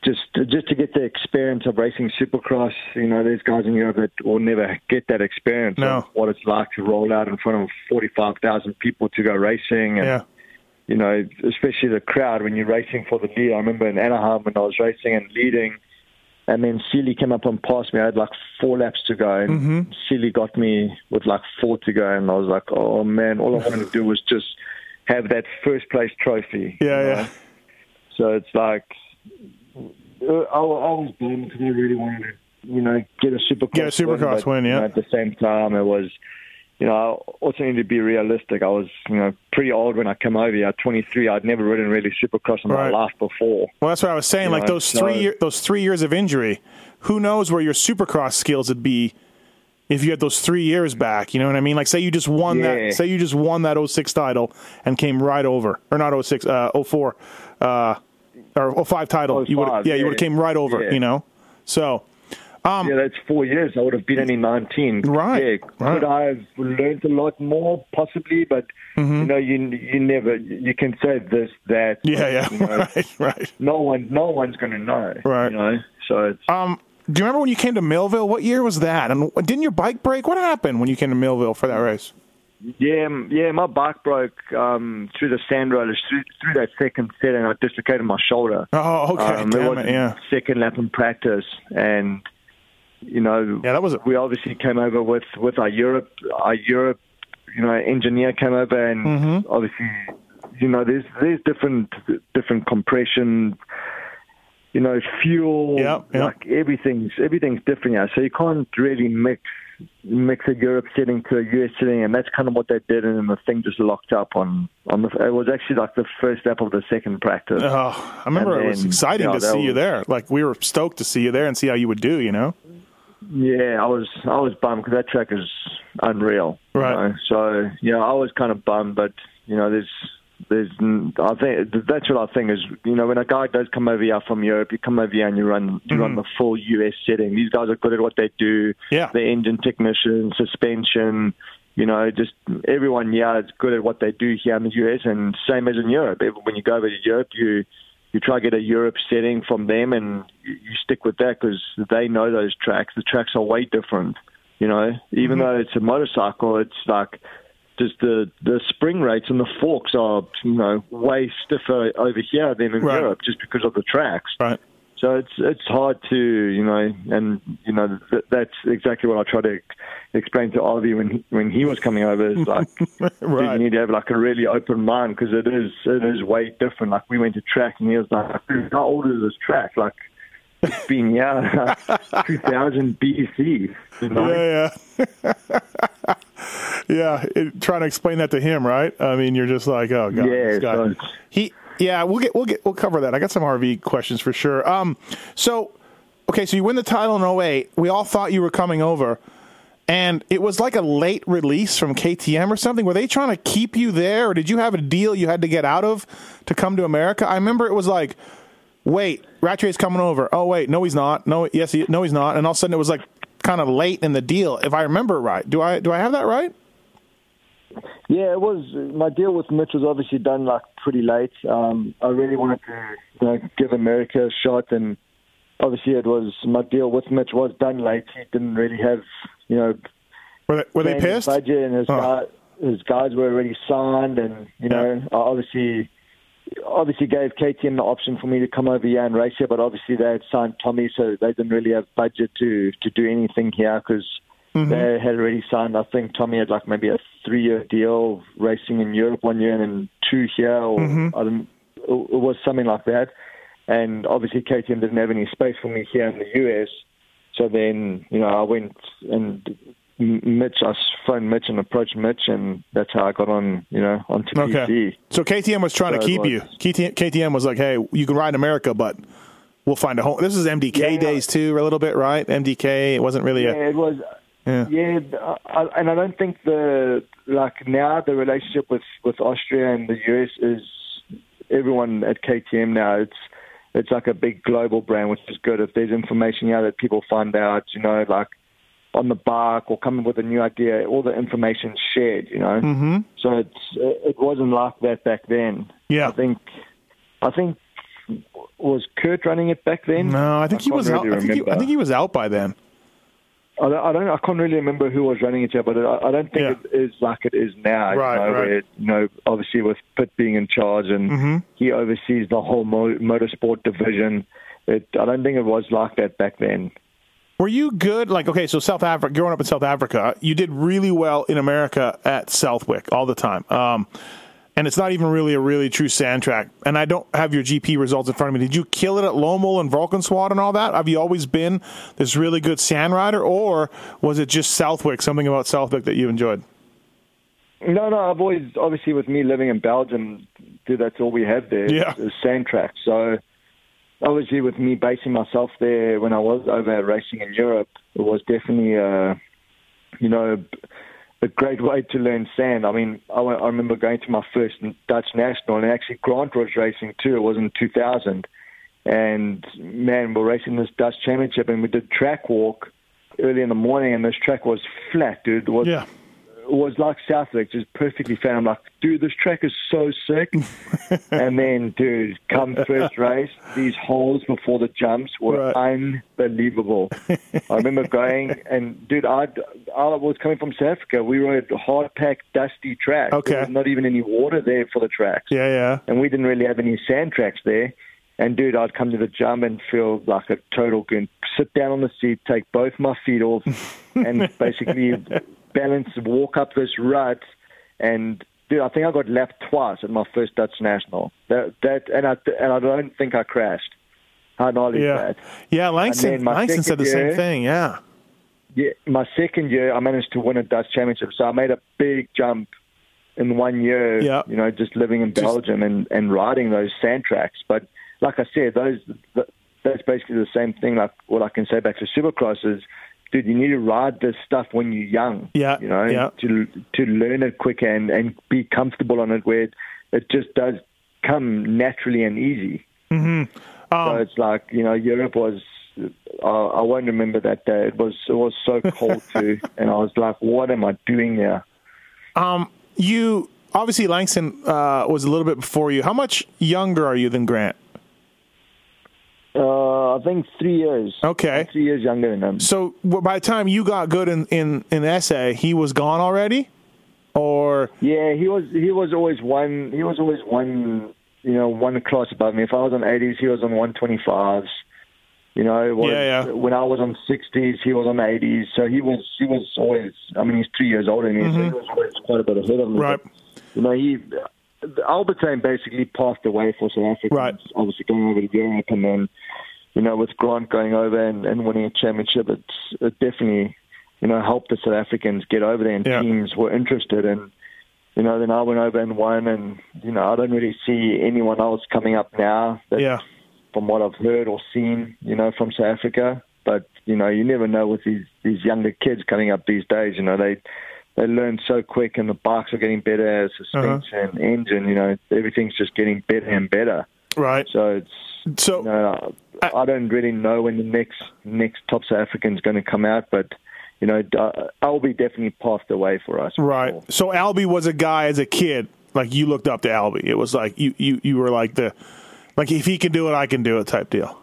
Speaker 4: just just to get the experience of racing supercross. You know, there's guys in Europe that will never get that experience
Speaker 3: No.
Speaker 4: of what it's like to roll out in front of 45,000 people to go racing. And,
Speaker 3: Yeah.
Speaker 4: you know, especially the crowd when you're racing for the lead. I remember in Anaheim when I was racing and leading, and then Seely came up and passed me. I had like four laps to go, and
Speaker 3: Mm-hmm.
Speaker 4: Seely got me with like four to go, and I was like, oh man, all I wanted to do was just have that first place trophy.
Speaker 3: Yeah,
Speaker 4: you know?
Speaker 3: yeah.
Speaker 4: So it's like, uh, I, I was bummed because I really wanted to, you know, get a supercross
Speaker 3: Get a Supercross
Speaker 4: but,
Speaker 3: win,
Speaker 4: you know,
Speaker 3: yeah.
Speaker 4: at the same time, it was you know, I also need to be realistic. I was, you know, pretty old when I came over here. At 23, I'd never ridden really supercross in
Speaker 3: Right.
Speaker 4: my life before.
Speaker 3: Well, that's what I was saying.
Speaker 4: You
Speaker 3: like
Speaker 4: know,
Speaker 3: those
Speaker 4: so-
Speaker 3: three year, those three years of injury, who knows where your supercross skills would be if you had those three years back. You know what I mean? Like say you just won
Speaker 4: Yeah.
Speaker 3: that. Say you just won that 06 title and came right over, or not 06, uh, 04, uh, or 05 title. you would,
Speaker 4: 05,
Speaker 3: yeah, you would have came right over.
Speaker 4: Yeah.
Speaker 3: You know, so
Speaker 4: yeah, that's four years. I would have been only 19.
Speaker 3: Um, Right,
Speaker 4: Yeah,
Speaker 3: right.
Speaker 4: I have learned a lot more? Possibly, but
Speaker 3: Mm-hmm.
Speaker 4: you know, you you never you can say this that.
Speaker 3: yeah, yeah,
Speaker 4: You know, <laughs>
Speaker 3: right, right.
Speaker 4: no one, no one's going to know.
Speaker 3: Right.
Speaker 4: You know, so it's
Speaker 3: Um, do you remember when you came to Millville? What year was that? And didn't your bike break? What happened when you came to Millville for that race?
Speaker 4: Yeah, yeah, my bike broke um, through the sand rollers through, through that second set, and I dislocated my shoulder.
Speaker 3: Oh, okay,
Speaker 4: um,
Speaker 3: damn it, yeah.
Speaker 4: second lap in practice, and you know,
Speaker 3: Yeah, that was a-
Speaker 4: we obviously came over with with our Europe, our Europe, you know, engineer came over, and
Speaker 3: Mm-hmm.
Speaker 4: obviously, you know, there's there's different different compression. You know, fuel,
Speaker 3: Yep, yep.
Speaker 4: like everything's everything's different now. So you can't really mix mix a Europe setting to a US setting, and that's kind of what they did, and then the thing just locked up on on the. It was actually like the first lap of the second practice.
Speaker 3: Oh, I remember it was exciting
Speaker 4: you know,
Speaker 3: to see you there. Like we were stoked to see you there and see how you would do. You know,
Speaker 4: Yeah, I was I was bummed because that track is unreal. you
Speaker 3: Right.
Speaker 4: know. So yeah, I was kind of bummed, but you know, there's there's I think that's what I think is you know when a guy does come over here from Europe, you come over here and you run you run the full US setting. These guys are good at what they do.
Speaker 3: Mm-hmm. Yeah.
Speaker 4: the engine technician, suspension. You know, just everyone here is good at what they do here in the US, and same as in Europe. When you go over to Europe, you you try to get a Europe setting from them, and you, you stick with that because they know those tracks. The tracks are way different. You know, even though it's a motorcycle, it's like just the the spring rates and the forks are you know way stiffer over here than in
Speaker 3: Right.
Speaker 4: Europe, just because of the tracks.
Speaker 3: right?
Speaker 4: So it's it's hard to you know, and you know th- that's exactly what I try to explain to Avi when he, when he was coming over. Is like, <laughs>
Speaker 3: Right.
Speaker 4: you need to have like a really open mind because it is it is way different. Like we went to track and he was like, how old is this track? Like been yeah, <laughs> 2000 BC. You know?
Speaker 3: Yeah, yeah. <laughs> yeah, it, trying to explain that to him, right? I mean, you're just like, oh god,
Speaker 4: Yeah, so
Speaker 3: He, yeah, we'll get, we'll get, we'll cover that. I got some RV questions for sure. Um, so, okay, so you win the title in 08. We all thought you were coming over, and it was like a late release from KTM or something. Were they trying to keep you there, or did you have a deal you had to get out of to come to America? I remember it was like, wait, Rattray's coming over. Oh wait, no, he's not. No, yes, he, no, he's not. And all of a sudden, it was like kind of late in the deal, if I remember right. Do I do I have that right?
Speaker 4: Yeah, it was. My deal with Mitch was obviously done like pretty late. Um, I really wanted to you know, give America a shot, and obviously it was my deal with Mitch was done late. He didn't really have you know
Speaker 3: Were they, were they pissed?
Speaker 4: budget, and his,
Speaker 3: Oh.
Speaker 4: guy, his guys were already signed, and you know obviously obviously gave KTM the option for me to come over here and race here, but obviously they had signed Tommy, so they didn't really have budget to to do anything here because.
Speaker 3: Mm-hmm.
Speaker 4: They had already signed. I think Tommy had like maybe a three-year deal racing in Europe one year and then two here, or
Speaker 3: Mm-hmm.
Speaker 4: I don't. It was something like that. And obviously KTM didn't have any space for me here in the US. So then, you know, I went and Mitch, I phoned Mitch and approached Mitch, and that's how I got on, you know, onto
Speaker 3: Okay.
Speaker 4: PC.
Speaker 3: So KTM was trying
Speaker 4: So
Speaker 3: to keep you. KTM, KTM was like, hey, you can ride in America, but we'll find a home. This is MDK
Speaker 4: Yeah.
Speaker 3: days too, a little bit, right? MDK. It wasn't really
Speaker 4: Yeah,
Speaker 3: a.
Speaker 4: it was.
Speaker 3: Yeah.
Speaker 4: Yeah, I, and I don't think the like now the relationship with with Austria and the US is everyone at KTM now. It's it's like a big global brand, which is good. If there's information here that people find out, you know, like on the bike or coming with a new idea, all the information shared, you know.
Speaker 3: Mm-hmm.
Speaker 4: So it's it wasn't like that back then.
Speaker 3: Yeah.
Speaker 4: I think I think was Kurt running it back then.
Speaker 3: No, I think he
Speaker 4: can't
Speaker 3: was out. I think he, I think he was out by then.
Speaker 4: I don't, I don't. I can't really remember who was running it yet, but I, I don't think
Speaker 3: Yeah.
Speaker 4: it is like it is now.
Speaker 3: Right,
Speaker 4: you know,
Speaker 3: right.
Speaker 4: Where, you know, obviously with Pit being in charge and
Speaker 3: Mm-hmm.
Speaker 4: he oversees the whole mo- motorsport division. It, I don't think it was like that back then.
Speaker 3: Were you good? Like, okay, so South Africa, growing up in South Africa, you did really well in America at Southwick all the time. Um, and it's not even really a really true sand track. And I don't have your GP results in front of me. Did you kill it at Lommel and Valkenswaard and all that? Have you always been this really good sand rider, or was it just Southwick, something about Southwick that you enjoyed?
Speaker 4: No, no. I've always, obviously, with me living in Belgium, dude, that's all we have there.
Speaker 3: Yeah.
Speaker 4: is sand track. So, obviously, with me basing myself there when I was over racing in Europe, it was definitely, uh, you know, a great way to learn sand. I mean, I, I remember going to my first Dutch national, and actually Grant was racing too. It was in 2000, and man, we're racing this Dutch championship, and we did track walk early in the morning, and this track was flat, dude. It was
Speaker 3: Yeah.
Speaker 4: It was like Southwick, just perfectly flat. I'm like, dude, this track is so sick. <laughs> and then, dude, come first race, these holes before the jumps were unbelievable. I remember going and, dude, I I was coming from South Africa. We rode hard packed, dusty tracks.
Speaker 3: Okay.
Speaker 4: There was not even any water there for the tracks
Speaker 3: Yeah, yeah.
Speaker 4: and we didn't really have any sand tracks there. And dude, I'd come to the jump and feel like a total goon. Sit down on the seat, take both my feet off, and <laughs> basically balance, walk up this rut. And dude, I think I got left twice at my first Dutch national. That that, and I and I don't think I crashed. How gnarly
Speaker 3: Yeah.
Speaker 4: that?
Speaker 3: Yeah, Langston, Langston said the
Speaker 4: second
Speaker 3: same thing. Yeah.
Speaker 4: Yeah, my second year, I managed to win a Dutch championship. So I made a big jump in one year.
Speaker 3: Yeah.
Speaker 4: You know, just living in Belgium and and riding those sand tracks. But like I said, those th- that's basically the same thing. Like what I can say back to Supercross is, dude, you need to ride this stuff when you're young.
Speaker 3: Yeah,
Speaker 4: You know,
Speaker 3: yeah.
Speaker 4: to to learn it quicker and and be comfortable on it, where it, it just does come naturally and easy.
Speaker 3: Mm-hmm.
Speaker 4: So
Speaker 3: Um,
Speaker 4: it's like you know, Europe was. I, I won't remember that day. It was it was so <laughs> cold too, and I was like, "What am I doing here?"
Speaker 3: Um, you obviously Langston uh, was a little bit before you. How much younger are you than Grant?
Speaker 4: Uh, I think three years.
Speaker 3: Okay.
Speaker 4: three years younger than him.
Speaker 3: So w- by the time you got good in in in SA, he was gone already, or
Speaker 4: Yeah, he was he was always one. He was always one. You know, one class above me. If I was on 80s, he was on 125s. You know, was,
Speaker 3: Yeah, yeah.
Speaker 4: when I was on 60s, he was on 80s. So he was he was always. I mean, he's three years older than me, so he was always quite a bit ahead of me.
Speaker 3: Mm-hmm. Right.
Speaker 4: But, you know, he Albertyn basically passed away for South Africa.
Speaker 3: Right.
Speaker 4: Obviously going over to Europe, and then you know with Grant going over and, and winning a championship, it's it definitely you know helped the South Africans get over there, and
Speaker 3: Yeah.
Speaker 4: teams were interested and. You know, then I went over and won, and you know, I don't really see anyone else coming up now. That,
Speaker 3: Yeah.
Speaker 4: From what I've heard or seen, you know, from South Africa, but you know, you never know with these these younger kids coming up these days. You know, they they learn so quick, and the bikes are getting better, as suspension, uh-huh. engine. You know, everything's just getting better and better.
Speaker 3: Right.
Speaker 4: So it's
Speaker 3: So
Speaker 4: I, I don't really know when the next next top South African's going to come out, but you know, uh, I'll definitely passed away for us.
Speaker 3: Right.
Speaker 4: sure.
Speaker 3: So Albie was a guy as a kid, like you looked up to Albie. It was like you you you were like the like if he can do it, I can do it type deal.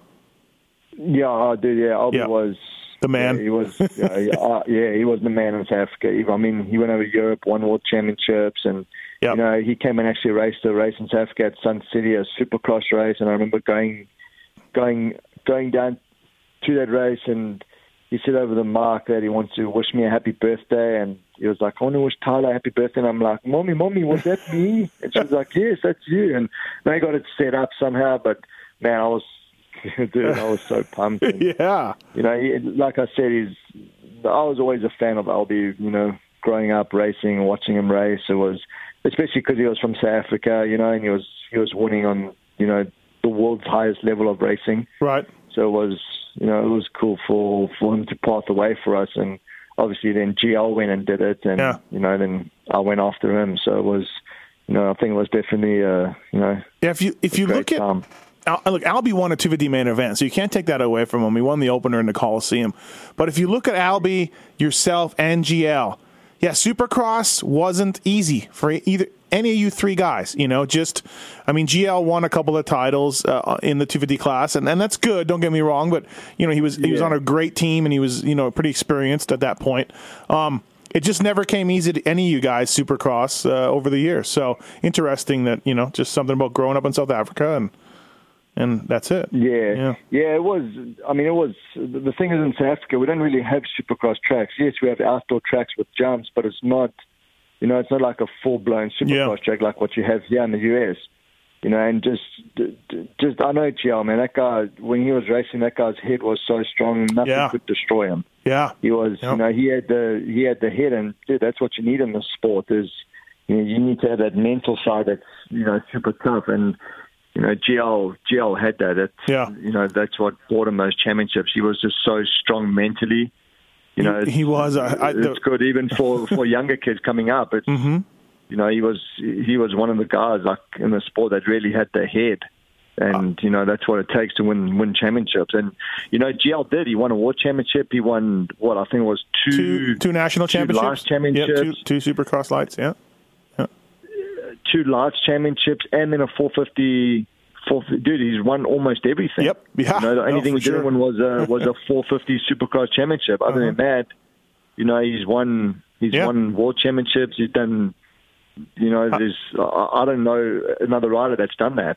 Speaker 4: Yeah, I do. Yeah, Albie
Speaker 3: Yeah.
Speaker 4: was
Speaker 3: The man.
Speaker 4: Yeah, he was. yeah, yeah, uh, yeah, he was the man in South Africa. I mean, he went over to Europe, won world championships, and
Speaker 3: Yep.
Speaker 4: you know he came and actually raced a race in South Africa at Sun City, a Supercross race, and I remember going, going, going down to that race, and he said over the mark that he wants to wish me a happy birthday, and he was like, I want to wish Tyla a happy birthday, and I'm like, Mommy, Mommy, was that me? <laughs> And she was like, Yes, that's you, and they got it set up somehow, but man, I was. <laughs> Dude, I was so pumped. and- <laughs>
Speaker 3: Yeah.
Speaker 4: you know, he, like I said, he's. I was always a fan of Albie. You know, growing up racing and watching him race, it was especially because he was from South Africa. You know, and he was he was winning on you know the world's highest level of racing.
Speaker 3: Right.
Speaker 4: So it was you know it was cool for for him to pass way for us, and obviously then GL went and did it, and
Speaker 3: Yeah.
Speaker 4: you know then I went after him. So it was. You know, I think it was definitely, uh, you know,
Speaker 3: Yeah, if you if you look at
Speaker 4: time.
Speaker 3: Al, look, Albie won a 250 main event, so you can't take that away from him. He won the opener in the Coliseum. But if you look at Albie, yourself, and GL, yeah, Supercross wasn't easy for either any of you three guys. You know, just I mean, GL won a couple of titles uh, in the 250 class, and, and that's good. Don't get me wrong, but you know he was he was on a great team, and he was you know pretty experienced at that point. Um, it just never came easy to any of you guys Supercross uh, over the years. So interesting that you know just something about growing up in South Africa and and that's it.
Speaker 4: Yeah,
Speaker 3: Yeah.
Speaker 4: yeah, It was. I mean, it was. The thing is, in South Africa, we don't really have supercross tracks. Yes, we have outdoor tracks with jumps, but it's not. You know, it's not like a full blown supercross
Speaker 3: Yeah.
Speaker 4: track like what you have here in the US. You know, and just, just I know GL man. That guy, when he was racing, that guy's head was so strong, nothing
Speaker 3: Yeah.
Speaker 4: could destroy him.
Speaker 3: Yeah,
Speaker 4: He was,
Speaker 3: Yep.
Speaker 4: you know, he had the he had the head, and dude, that's what you need in this sport. Is you know, you need to have that mental side that's you know super tough, and you know, GL GL had that. It's,
Speaker 3: Yeah.
Speaker 4: you know, that's what brought him those championships. He was just so strong mentally. You know,
Speaker 3: He- he was, uh, I-
Speaker 4: it's good even for for <laughs> younger kids coming up. It's
Speaker 3: Mhm.
Speaker 4: you know, he was he was one of the guys like in the sport that really had the head. And you know that's what it takes to win win championships. And you know GL did. He won a world championship. He won what I think it was two
Speaker 3: two two national
Speaker 4: two
Speaker 3: championships.
Speaker 4: lights championships.
Speaker 3: Yep, two, two Supercross lights. Yeah,
Speaker 4: two lights championships, and then a 450. 450 dude, he's won almost everything.
Speaker 3: Yep. Yeah.
Speaker 4: You know, the only
Speaker 3: No,
Speaker 4: thing he didn't
Speaker 3: sure.
Speaker 4: win was a was a <laughs> 450 Supercross championship. Other than that, you know, he's won he's
Speaker 3: Uh-huh. Yeah.
Speaker 4: won world championships. He's done. You know,
Speaker 3: Uh,
Speaker 4: there's I I don't know another rider that's done that.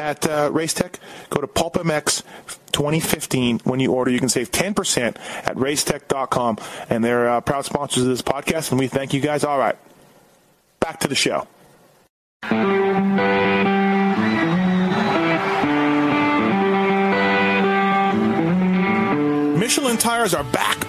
Speaker 3: at uh, Racetech, go to PulpMX 2015. When you order, you can save 10% at racetech.com. And they're uh, proud sponsors of this podcast, and we thank you guys. All right, back to the show. Michelin tires are back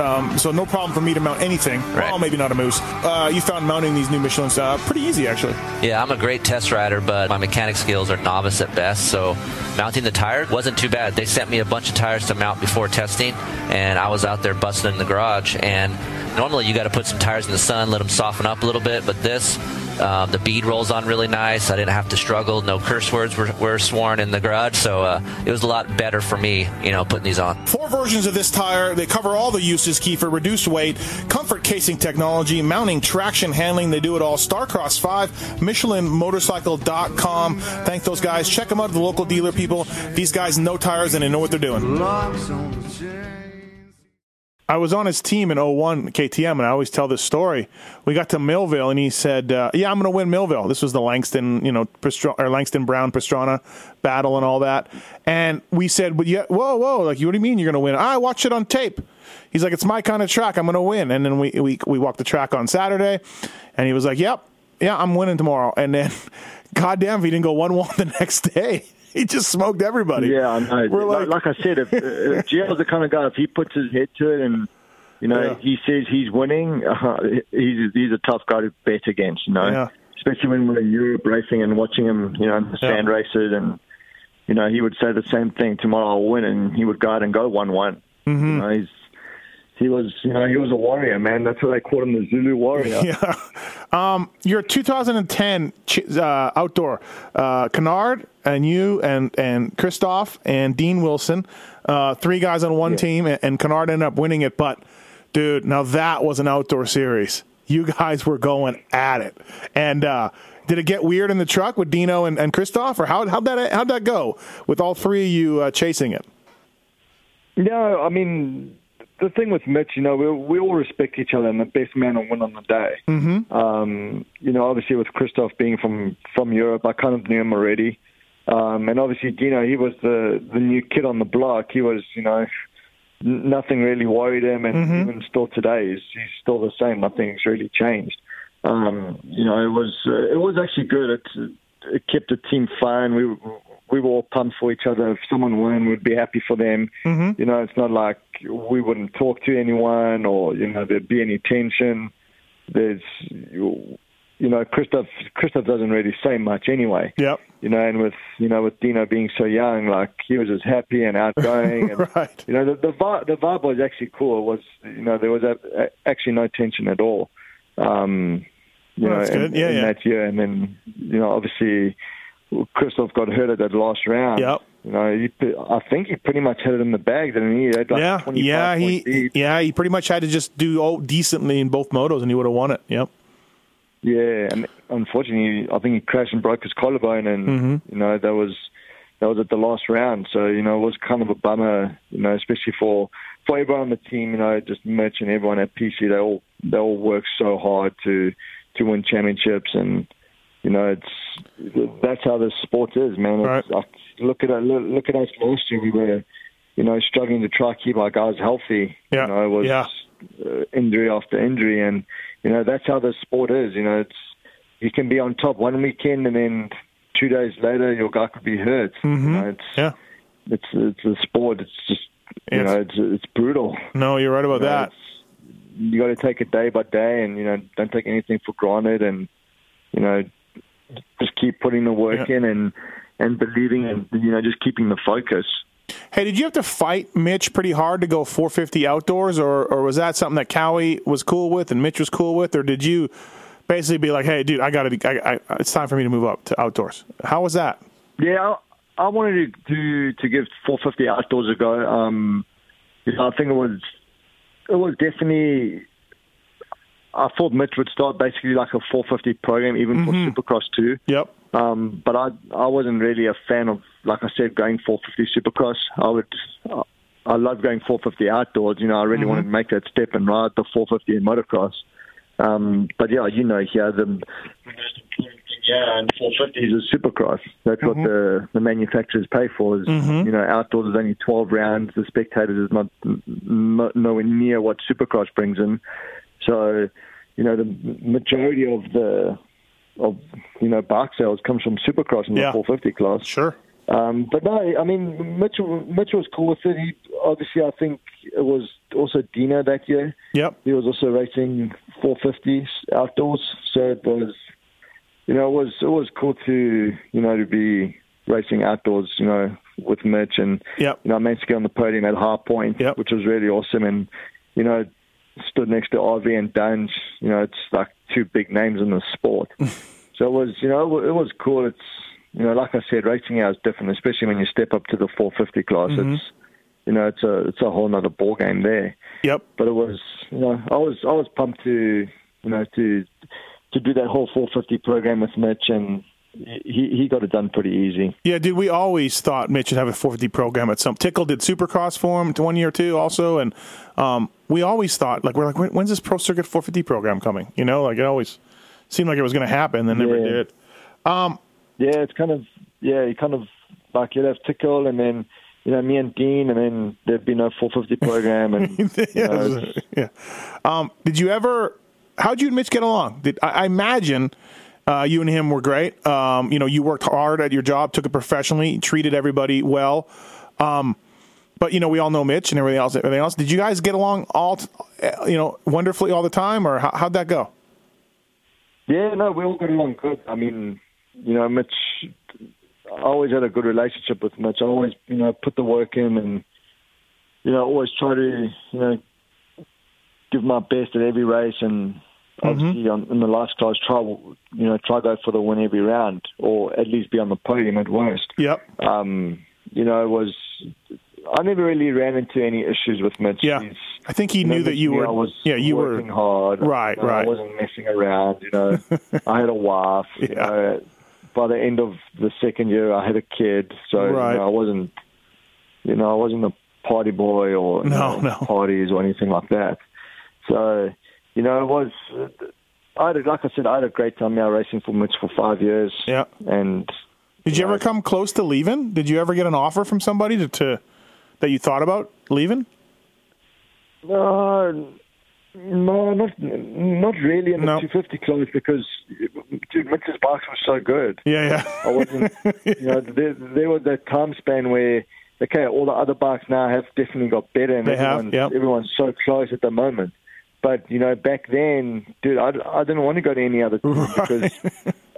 Speaker 3: um, so no problem for me to mount anything.
Speaker 5: Right.
Speaker 3: Well, maybe not a moose. Uh, you found mounting these new Michelin's uh, pretty easy, actually.
Speaker 5: Yeah, I'm a great test rider, but my mechanic skills are novice at best. So mounting the tire wasn't too bad. They sent me a bunch of tires to mount before testing, and I was out there busting in the garage. And normally you got to put some tires in the sun, let them soften up a little bit, but this um, the bead rolls on really nice. I didn't have to struggle. No curse words were, were sworn in the garage, so uh, it was a lot better for me, you know, putting these on.
Speaker 3: Four versions of this tire. They cover all the uses, Keefer. Reduced weight, comfort casing technology, mounting, traction, handling. They do it all. Starcross 5, MichelinMotorcycle.com. Thank those guys. Check them out at the local dealer, people. These guys know tires and they know what they're doing. I was on his team in 01 KTM, and I always tell this story. We got to Millville, and he said, uh, "Yeah, I'm going to win Millville." This was the Langston, you know, or Langston Brown Pastrana battle and all that. And we said, "But yeah, whoa, whoa! Like, what do you mean you're going to win?" I watched it on tape. He's like, "It's my kind of track. I'm going to win." And then we we we walked the track on Saturday, and he was like, "Yep, yeah, I'm winning tomorrow." And then, <laughs> goddamn, if he didn't go one one <laughs> the next day. <laughs> He just smoked everybody.
Speaker 4: Yeah, I know.
Speaker 3: We're
Speaker 4: like,
Speaker 3: like-
Speaker 4: like I said, if, if <laughs> GL's the kind of guy, if he puts his head to it and, you know,
Speaker 3: Yeah.
Speaker 4: he says he's winning, <laughs> uh, he's, he's a tough guy to bet against, you know.
Speaker 3: Yeah.
Speaker 4: Especially when we're in Europe racing and watching him, you know, in the
Speaker 3: Yeah.
Speaker 4: sand races. And, you know, he would say the same thing, tomorrow I'll win, and he would go out and go 1-1.
Speaker 3: Mm-hmm.
Speaker 4: You know, he's, he was, you know, he was a warrior, man. That's what I called him the Zulu warrior. <laughs>
Speaker 3: Yeah. Um, your 2010 uh, outdoor, uh, Canard and you and and Christophe and Dean Wilson, uh, three guys on one team, and, and Canard ended up winning it. But, dude, now that was an outdoor series. You guys were going at it, and uh, did it get weird in the truck with Dino and, and Christophe, or how how'd that how'd that go with all three of you uh, chasing it?
Speaker 4: No, I mean the thing with Mitch, you know, we we all respect each other, and the best man will win on the day. Mm-hmm. Um, you know, obviously with Christophe being from from Europe, I kind of knew him already, um, and obviously you know, he was the the new kid on the block. He was, you know, nothing really worried him, and even still today, he's, he's still the same. Nothing's really changed. Um, you know, it was uh, it was actually good. It, it kept the team fine. We we were all pumped for each other. If someone won, we'd be happy for them. You know, it's not like we wouldn't talk to anyone or you know there'd be any tension. There's you know Christophe Christophe doesn't really say much anyway.
Speaker 3: Yep.
Speaker 4: You know, and with you know with Dino being so young, like he was as happy and outgoing. <laughs> And,
Speaker 3: Right.
Speaker 4: You know, the the vibe, the vibe was actually cool. It was you know there was a, a, actually no tension at all. Um, you
Speaker 3: Well,
Speaker 4: know,
Speaker 3: that's
Speaker 4: in,
Speaker 3: good. Yeah,
Speaker 4: in
Speaker 3: yeah.
Speaker 4: that year, and then you know obviously Christophe got hurt at that last round.
Speaker 3: Yep.
Speaker 4: You know, he, I think he pretty much had it in the bag, didn't he? He had like
Speaker 3: yeah, yeah, he
Speaker 4: lead.
Speaker 3: yeah he pretty much had to just do all decently in both motos, and he would have won it. Yep.
Speaker 4: Yeah, and unfortunately, I think he crashed and broke his collarbone, and
Speaker 3: Mm-hmm.
Speaker 4: you know that was that was at the last round. So you know it was kind of a bummer, you know, especially for for everyone on the team. You know, just Mitch and everyone at PC. They all they all work so hard to to win championships, and you know it's that's how the sport is, man. I, look at look, at us last year. We were you know struggling to try to keep our guys healthy.
Speaker 3: Yeah,
Speaker 4: You know, it was
Speaker 3: yeah.
Speaker 4: uh, injury after injury, and you know that's how the sport is. You know, it's you can be on top one weekend, and then two days later your guy could be hurt. You know, it's
Speaker 3: Yeah.
Speaker 4: it's it's a sport. It's just you
Speaker 3: It's-
Speaker 4: know it's it's brutal.
Speaker 3: No, you're right about
Speaker 4: You know,
Speaker 3: that.
Speaker 4: You got to take it day by day, and you know don't take anything for granted, and you know just keep putting the work
Speaker 3: Yeah.
Speaker 4: in and and believing, and you know just keeping the focus.
Speaker 3: Hey, did you have to fight Mitch pretty hard to go 450 outdoors, or or was that something that Kawi was cool with and Mitch was cool with, or did you basically be like, hey, dude, I got to, I, I, it's time for me to move up to outdoors? How was that?
Speaker 4: Yeah, I, I wanted to, to to give 450 outdoors a go. Um, I think it was it was definitely. I thought Mitch would start basically like a 450 program, even for Supercross too.
Speaker 3: Yep.
Speaker 4: Um, but I I wasn't really a fan of, like I said, going 450 Supercross. I would, I love going 450 outdoors. You know, I really wanted to make that step and ride the 450 in motocross. Um, but yeah, you know, here the yeah, and 450s is Supercross. That's what the the manufacturers pay for. Is you know, outdoors is only 12 rounds. The spectators is not, not nowhere near what Supercross brings in. So, you know, the majority of the of you know bike sales comes from Supercross in
Speaker 3: Yeah.
Speaker 4: the 450 class.
Speaker 3: Sure.
Speaker 4: Um, but no, I mean, Mitch, Mitch was cool with it. He, obviously, I think it was also Dino that year.
Speaker 3: Yep.
Speaker 4: He was also racing 450s outdoors, so it was, you know, it was it was cool to you know to be racing outdoors, you know, with Mitch, and
Speaker 3: Yep.
Speaker 4: you know, I managed to get on the podium at High Point,
Speaker 3: Yep.
Speaker 4: which was really awesome, and you know, stood next to RV and Dunge. You know, it's like two big names in the sport. <laughs> so it was, you know, it was cool. It's you know, like I said, racing is different, especially when you step up to the 450 class.
Speaker 3: Mm-hmm.
Speaker 4: It's you know, it's a it's a whole other ball game there.
Speaker 3: Yep.
Speaker 4: But it was, you know, I was I was pumped to, you know, to to do that whole 450 program with Mitch, and he he got it done pretty easy.
Speaker 3: Yeah, dude, we always thought Mitch would have a 450 program at some. Tickle did Supercross for him one year too, also, and um, we always thought like we're like, when's this Pro Circuit 450 program coming? You know, like it always seemed like it was going to happen, then never
Speaker 4: Yeah.
Speaker 3: did.
Speaker 4: Yeah, it's kind of yeah, you kind of like you'd have Tickle, and then you know me and Dean, and then there'd be no 450 program, and <laughs> you know,
Speaker 3: yeah. Um, did you ever? How'd you and Mitch get along? Did I, I imagine uh, you and him were great? Um, you know, you worked hard at your job, took it professionally, treated everybody well. Um, but you know, we all know Mitch and everything else. Everything else. Did you guys get along all, you know, wonderfully all the time, or how, how'd that go?
Speaker 4: Yeah, no, we all got along good. I mean, you know, Mitch, I always had a good relationship with Mitch. I always, you know, put the work in and, you know, always try to, you know, give my best at every race and obviously on, in the last class try, you know, try go for the win every round or at least be on the podium at worst.
Speaker 3: Yep.
Speaker 4: Um, you know, it was, I never really ran into any issues with Mitch.
Speaker 3: Yeah.
Speaker 4: He's-
Speaker 3: I think he
Speaker 4: you know,
Speaker 3: knew that you were.
Speaker 4: I was
Speaker 3: yeah, you were.
Speaker 4: working hard.
Speaker 3: Right,
Speaker 4: You know,
Speaker 3: right.
Speaker 4: I wasn't messing around. You know, <laughs> I had a wife. You know, by the end of the second year, I had a kid. So
Speaker 3: Right.
Speaker 4: you know, I wasn't. You know, I wasn't a party boy or you
Speaker 3: No,
Speaker 4: know,
Speaker 3: no.
Speaker 4: parties or anything like that. So, you know, it was. I had, a- like I said, I had a great time now racing for Mitch for five years.
Speaker 3: Yeah.
Speaker 4: And
Speaker 3: Did you
Speaker 4: know,
Speaker 3: ever come close to leaving? Did you ever get an offer from somebody to, to that you thought about leaving?
Speaker 4: No, no, not not really in the
Speaker 3: No.
Speaker 4: 250 class because dude, Mitch's bikes was so good.
Speaker 3: Yeah, yeah.
Speaker 4: I wasn't, <laughs> you know, there, there was that time span where, okay, all the other bikes now have definitely got better, and
Speaker 3: They have,
Speaker 4: everyone's,
Speaker 3: yep.
Speaker 4: everyone's so close at the moment. But you know, back then, dude, I, I didn't want to go to any other team because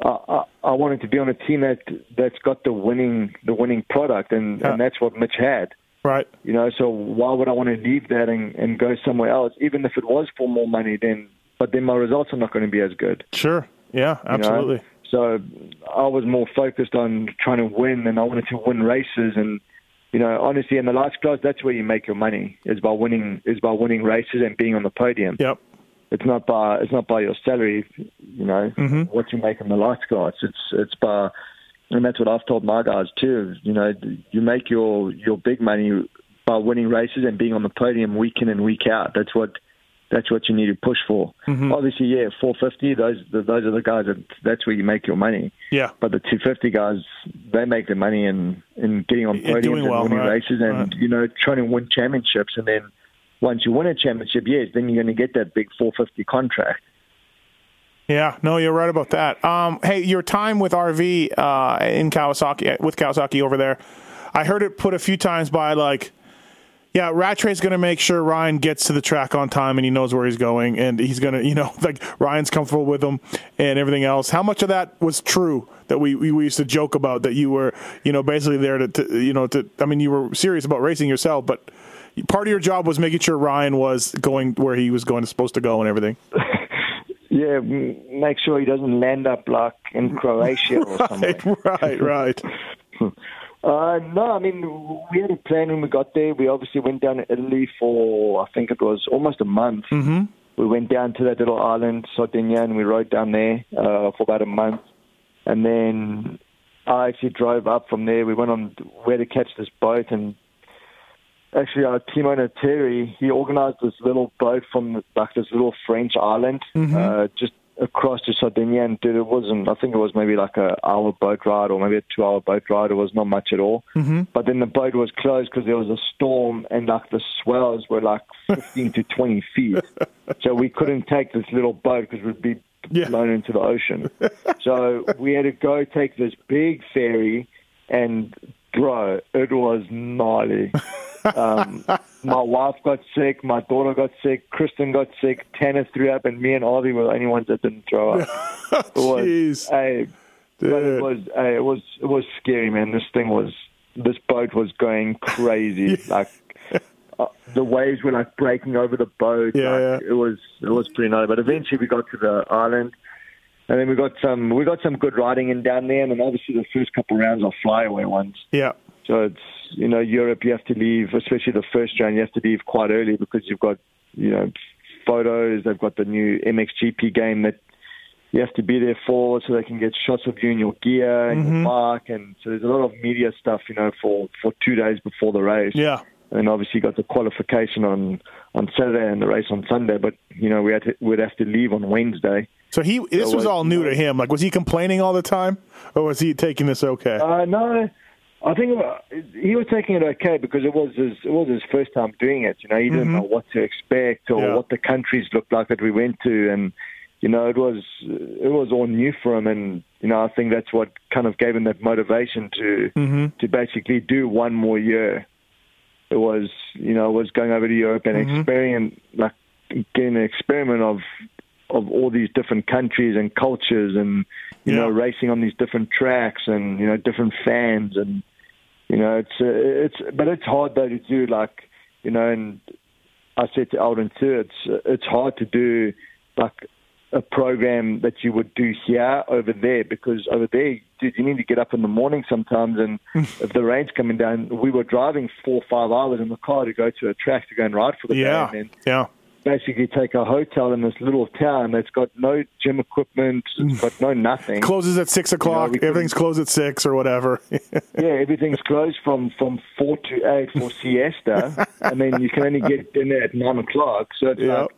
Speaker 4: I, I, I wanted to be on a team that that's got the winning the winning product, and,
Speaker 3: Yeah.
Speaker 4: and that's what Mitch had.
Speaker 3: Right.
Speaker 4: You know, so why would I want to leave that and, and go somewhere else, even if it was for more money? Then, but then my results are not going to be as good.
Speaker 3: Sure. Yeah,
Speaker 4: you know?
Speaker 3: absolutely.
Speaker 4: So I was more focused on trying to win, and I wanted to win races. And you know, honestly, in the last class, that's where you make your money is by winning is by winning races and being on the podium.
Speaker 3: Yep.
Speaker 4: It's not by it's not by your salary, you know, mm-hmm. what you make in the lights class. It's it's by and that's what I've told my guys too. You know, you make your your big money by winning races and being on the podium week in and week out. That's what that's what you need to push for. Mm-hmm. Obviously, yeah, 450. Those those are the guys that that's where you make your money.
Speaker 3: Yeah.
Speaker 4: But the 250 guys, they make their money in in getting on podiums and
Speaker 3: well,
Speaker 4: winning
Speaker 3: right,
Speaker 4: races, and
Speaker 3: right.
Speaker 4: you know trying to win championships. And then once you win a championship, yes, then you're going to get that big 450 contract.
Speaker 3: Yeah, no, you're right about that. Um, hey, your time with RV uh, in Kawasaki with Kawasaki over there, I heard it put a few times by like Yeah, Rattray's going to make sure Ryan gets to the track on time and he knows where he's going, and he's going to, you know, <laughs> like Ryan's comfortable with him and everything else. How much of that was true that we, we, we used to joke about that you were, you know, basically there to, to, you know, to, I mean, you were serious about racing yourself, but part of your job was making sure Ryan was going where he was going, supposed to go and everything. <laughs>
Speaker 4: yeah, make sure he doesn't land up like in Croatia or <laughs>
Speaker 3: right,
Speaker 4: something.
Speaker 3: Right, right. <laughs>
Speaker 4: Uh, no, I mean, we had a plan when we got there. We obviously went down to Italy for, I think it was almost a month.
Speaker 3: Mm-hmm.
Speaker 4: We went down to that little island, Sardinia, and we rode down there uh, for about a month. And then I actually drove up from there. We went on where to catch this boat, and actually, our team owner Terry, he organized this little boat from like this little French island,
Speaker 3: Mm-hmm.
Speaker 4: uh, just across to Sardinia. And dude, it wasn't. I think it was maybe like a hour boat ride or maybe a two hour boat ride. It was not much at all.
Speaker 3: Mm-hmm.
Speaker 4: But then the boat was closed because there was a storm, and like the swells were like <laughs> 15 to 20 feet. So we couldn't take this little boat because we'd be
Speaker 3: Yeah.
Speaker 4: blown into the ocean. so we had to go take this big ferry, and bro, it was gnarly. <laughs> Um, my wife got sick, my daughter got sick, Kristen got sick, Tanner threw up, and me and Ollie were the only ones that didn't throw up. <laughs> It was,
Speaker 3: Jeez.
Speaker 4: hey, but it was, it was, it was scary, man. This thing was, this boat was going crazy. <laughs> Like uh, the waves were like breaking over the boat.
Speaker 3: Yeah,
Speaker 4: like,
Speaker 3: yeah.
Speaker 4: It was, it was pretty gnarly. But eventually we got to the island. And then we got some, we got some good riding in down there, and then obviously the first couple rounds are flyaway ones.
Speaker 3: Yeah.
Speaker 4: So it's you know Europe. You have to leave, especially the first round. You have to leave quite early because you've got you know photos. They've got the new MXGP game that you have to be there for, so they can get shots of you in your gear and your bike. And so there's a lot of media stuff, you know, for for two days before the race.
Speaker 3: Yeah.
Speaker 4: And obviously got the qualification on on Saturday and the race on Sunday. But you know we had to, we'd have to leave on Wednesday.
Speaker 3: So he, this was
Speaker 4: was-
Speaker 3: all new to him. Like, was he complaining all the time, or was he taking this okay?
Speaker 4: Uh, no, I think he was taking it okay because it was his it was his first time doing it. You know, he didn't mm-hmm. know what to expect or
Speaker 3: Yeah.
Speaker 4: what the countries looked like that we went to, and you know, it was it was all new for him. And you know, I think that's what kind of gave him that motivation to mm-hmm. to basically do one more year. It was you know, it was going over to Europe and mm-hmm. experiment like getting an experiment of of all these different countries and cultures and you
Speaker 3: Yeah.
Speaker 4: know racing on these different tracks and you know different fans and you know it's uh, it's but it's hard though to do like you know and I said to Aldon too it's it's hard to do like a program that you would do here over there because over there dude you need to get up in the morning sometimes and <laughs> if the rain's coming down we were driving four or five hours in the car to go to a track to go and ride for the
Speaker 3: yeah.
Speaker 4: day and then
Speaker 3: Yeah.
Speaker 4: Basically take a hotel in this little town that's got no gym equipment, got no nothing. <laughs>
Speaker 3: Closes at six o'clock.
Speaker 4: we couldn't-
Speaker 3: Everything's closed at six or whatever. <laughs>
Speaker 4: Yeah, everything's closed from from four to eight for siesta, <laughs> and then you can only get dinner at nine o'clock. So it's
Speaker 3: Yeah.
Speaker 4: like,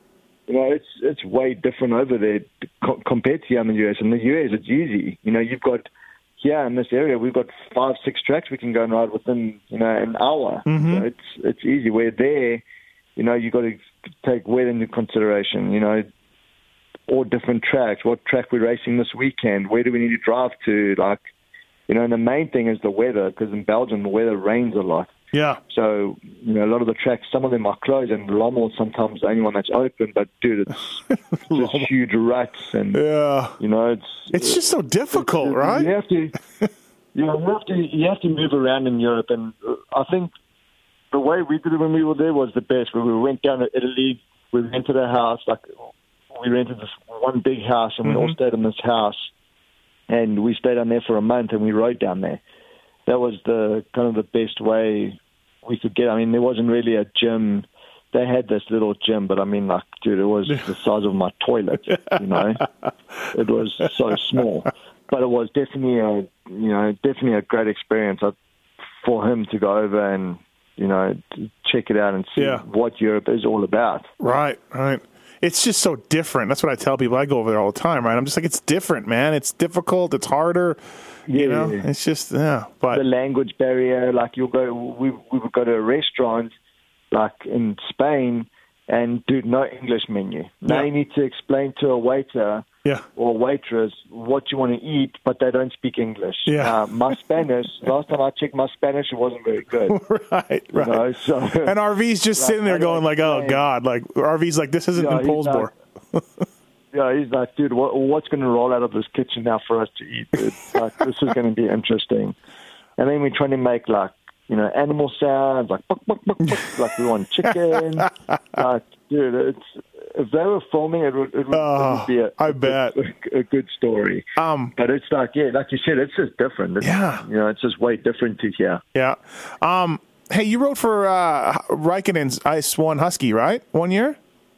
Speaker 4: you know, it's it's way different over there co- compared to here in the US. In the US, it's easy. You know, you've got here in this area, we've got five, six tracks we can go and ride within you know an hour. Mm-hmm. So it's it's easy. Where there, you know, you got to take weather into consideration. You know, all different tracks. What track we're racing this weekend? Where do we need to drive to? Like, you know, and the main thing is the weather because in Belgium the weather rains a lot.
Speaker 3: yeah.
Speaker 4: So, you know, a lot of the tracks, some of them are closed, and Lommel sometimes the only one that's open. But dude, it's <laughs> just huge ruts, and
Speaker 3: Yeah.
Speaker 4: you know, it's
Speaker 3: It's just so difficult, right?
Speaker 4: you have to, you <laughs> know, you have to, you have to move around in Europe, and I think the way we did it when we were there was the best. When we went down to Italy, we rented a house, like we rented this one big house, and we all mm-hmm. stayed in this house, and we stayed down there for a month, and we rode down there. That was the kind of the best way we could get. I mean, there wasn't really a gym. They had this little gym, but I mean, like, dude, it was the <laughs> size of my toilet. You know, it was so small, but it was definitely a you know definitely a great experience for him to go over and you know check it out and see
Speaker 3: Yeah.
Speaker 4: what Europe is all about.
Speaker 3: Right, right. It's just so different. That's what I tell people. I go over there all the time, right? I'm just like, it's different, man. It's difficult. It's harder. You
Speaker 4: Yeah.
Speaker 3: know, it's just yeah. But
Speaker 4: the language barrier. Like you'll go, we we would go to a restaurant, like in Spain, and do no English menu. Now
Speaker 3: Yeah.
Speaker 4: you need to explain to a waiter
Speaker 3: Yeah.
Speaker 4: or waitress what you want to eat, but they don't speak English.
Speaker 3: Yeah.
Speaker 4: Uh, my Spanish, <laughs> last time I checked, my Spanish it wasn't very good. <laughs>
Speaker 3: right,
Speaker 4: You
Speaker 3: right.
Speaker 4: know, so <laughs>
Speaker 3: and RV's just
Speaker 4: Like,
Speaker 3: sitting there going like, "Oh? God!" Like RV's like, "This isn't
Speaker 4: Yeah,
Speaker 3: in Poulsbo."
Speaker 4: yeah, he's like, dude, what, what's going to roll out of this kitchen now for us to eat? Dude? like, this is going to be interesting. And then we're trying to make like, you know, animal sounds, like, buck, buck, buck, buck, <laughs> like we want chicken. like, dude, it's if they were filming, it would, it would,
Speaker 3: Oh,
Speaker 4: it would be a,
Speaker 3: I
Speaker 4: a
Speaker 3: bet.
Speaker 4: good, a, good story.
Speaker 3: Um,
Speaker 4: But it's like, yeah, like you said, it's just different. It's,
Speaker 3: Yeah.
Speaker 4: you know, it's just way different to here.
Speaker 3: yeah. Um, hey, you wrote for uh, Raikkonen's Ice One Husky, right? One year.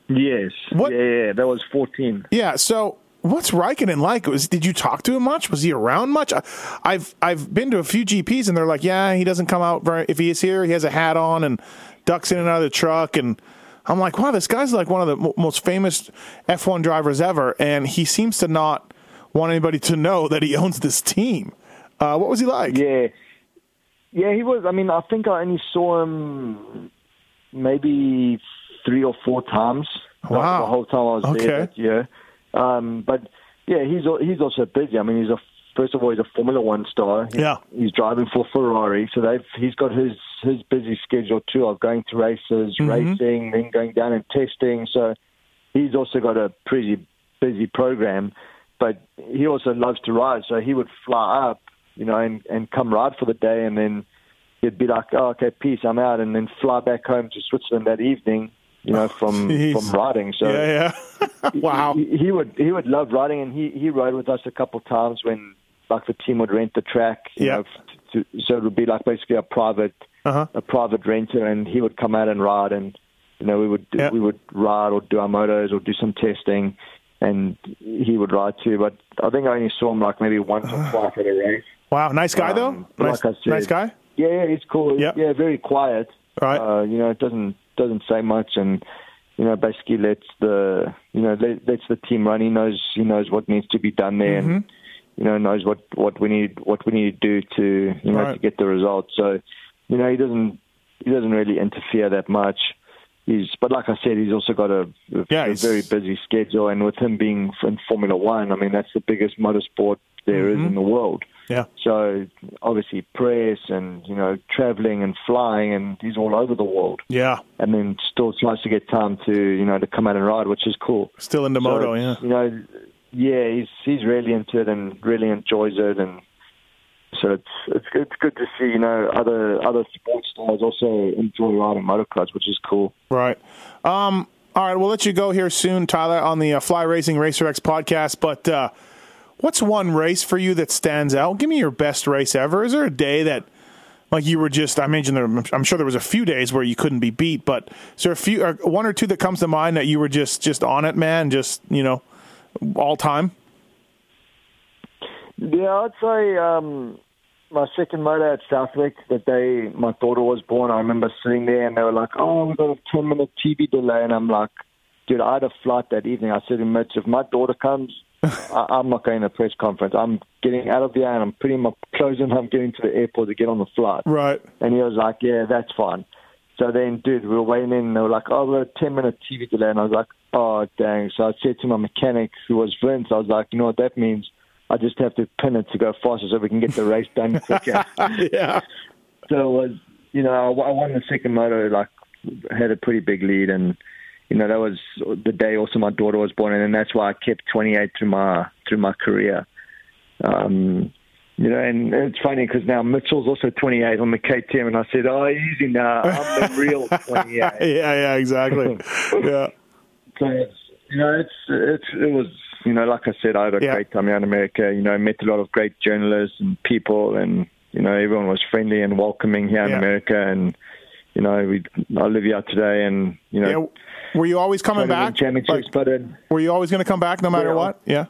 Speaker 4: Yes,
Speaker 3: What-
Speaker 4: yeah, yeah, that was fourteen.
Speaker 3: Yeah. So, what's Raikkonen like? Was did you talk to him much? Was he around much? I, I've I've been to a few GPs, and they're like, yeah, he doesn't come out very. If he is here, he has a hat on and ducks in and out of the truck, and I'm like, wow, this guy's like one of the mo- most famous F1 drivers ever, and he seems to not want anybody to know that he owns this team. Uh, what was he like?
Speaker 4: Yeah, yeah, he was. I mean, I think I only saw him maybe three or four times. the-
Speaker 3: Wow.
Speaker 4: the whole time I was
Speaker 3: Okay.
Speaker 4: there year. Um, but yeah, he's he's also busy. I mean, he's a first of all he's a Formula One star.
Speaker 3: Yeah.
Speaker 4: he's driving for Ferrari, so they've he's got his his busy schedule too of going to races,
Speaker 3: Mm-hmm.
Speaker 4: racing, then going down and testing. So he's also got a pretty busy program. But he also loves to ride, so he would fly up, you know, and and come ride for the day, and then he'd be like, "Oh, okay, peace, I'm out," and then fly back home to Switzerland that evening, you know, from <laughs>
Speaker 3: Jeez.
Speaker 4: from riding. So
Speaker 3: Yeah, yeah. <laughs> wow.
Speaker 4: he, he would he would love riding, and he he rode with us a couple times when like the team would rent the track. You
Speaker 3: Yep.
Speaker 4: know, to, so it would be like basically a private
Speaker 3: Uh-huh.
Speaker 4: a private renter, and he would come out and ride, and you know we would
Speaker 3: Yep.
Speaker 4: we would ride or do our motos or do some testing, and he would ride too. But I think I only saw him like maybe once or twice at a race.
Speaker 3: Wow. Nice guy though.
Speaker 4: Um,
Speaker 3: Nice,
Speaker 4: like said-
Speaker 3: nice guy.
Speaker 4: Yeah, yeah, he's cool.
Speaker 3: Yep.
Speaker 4: Yeah, very quiet.
Speaker 3: Right.
Speaker 4: Uh, you know, it doesn't doesn't say much, and you know, basically lets the you know let, lets the team run. He knows he knows what needs to be done there, and
Speaker 3: Mm-hmm.
Speaker 4: you know knows what what we need what we need to do to you know
Speaker 3: Right.
Speaker 4: to get the results. So you know he doesn't he doesn't really interfere that much. He's but like I said, he's also got a, a,
Speaker 3: Yeah,
Speaker 4: a very busy schedule, and with him being in Formula One, I mean that's the biggest motorsport there is
Speaker 3: Mm-hmm.
Speaker 4: in the world.
Speaker 3: Yeah.
Speaker 4: So obviously press and you know traveling and flying, and he's all over the world.
Speaker 3: Yeah.
Speaker 4: And then still tries to get time to you know to come out and ride, which is cool.
Speaker 3: Still into
Speaker 4: So
Speaker 3: moto. Yeah.
Speaker 4: You know, yeah, he's he's really into it and really enjoys it, and so it's it's good, it's good to see you know other other sports stars also enjoy riding motocross, which is cool.
Speaker 3: Right. Um, all right, we'll let you go here soon, Tyla, on the uh, Fly Racing Racer X podcast. But uh, what's one race for you that stands out? Give me your best race ever. Is there a day that, like, you were just? I mentioned there. I'm sure there was a few days where you couldn't be beat, but is there a few, or one or two that comes to mind that you were just just on it, man? Just you know, all time.
Speaker 4: Yeah, I'd say um, my second motor at Southwick, the day my daughter was born, I remember sitting there and they were like, oh, we've got a 10 minute TV delay. And I'm like, dude, I had a flight that evening. I said to Mitch, if my daughter comes, <laughs> I- I'm not going to a press conference. I'm getting out of the and I'm putting my clothes on. I'm getting to the airport to get on the flight.
Speaker 3: Right.
Speaker 4: And he was like, yeah, that's fine. So then, dude, we were waiting in, and they were like, oh, we're a 10 minute TV delay. And I was like, oh, dang. So I said to my mechanic, who was Vince, I was like, you know what that means? I just have to pin it to go faster so we can get the race done <laughs> quicker.
Speaker 3: yeah.
Speaker 4: so it was, you know, I I won the second moto, like, had a pretty big lead. And, you know, that was the day also my daughter was born. And then that's why I kept 28 through my, through my career. Um, you know, and it's funny because now Mitchell's also 28 on the KTM, and I said, "Oh, easy now, I'm the <laughs> real 28."
Speaker 3: Yeah. Yeah. Exactly. <laughs> yeah.
Speaker 4: So it's, you know, it's it's it was you know, like I said, I had a
Speaker 3: Yeah.
Speaker 4: great time here in America. You know, I met a lot of great journalists and people, and you know, everyone was friendly and welcoming here in
Speaker 3: Yeah.
Speaker 4: America. And you know, we I live here today, and you know,
Speaker 3: Yeah. Were you always coming
Speaker 4: trying to win
Speaker 3: back?
Speaker 4: championships,
Speaker 3: Like,
Speaker 4: but in,
Speaker 3: were you always going to come back no matter what? Yeah.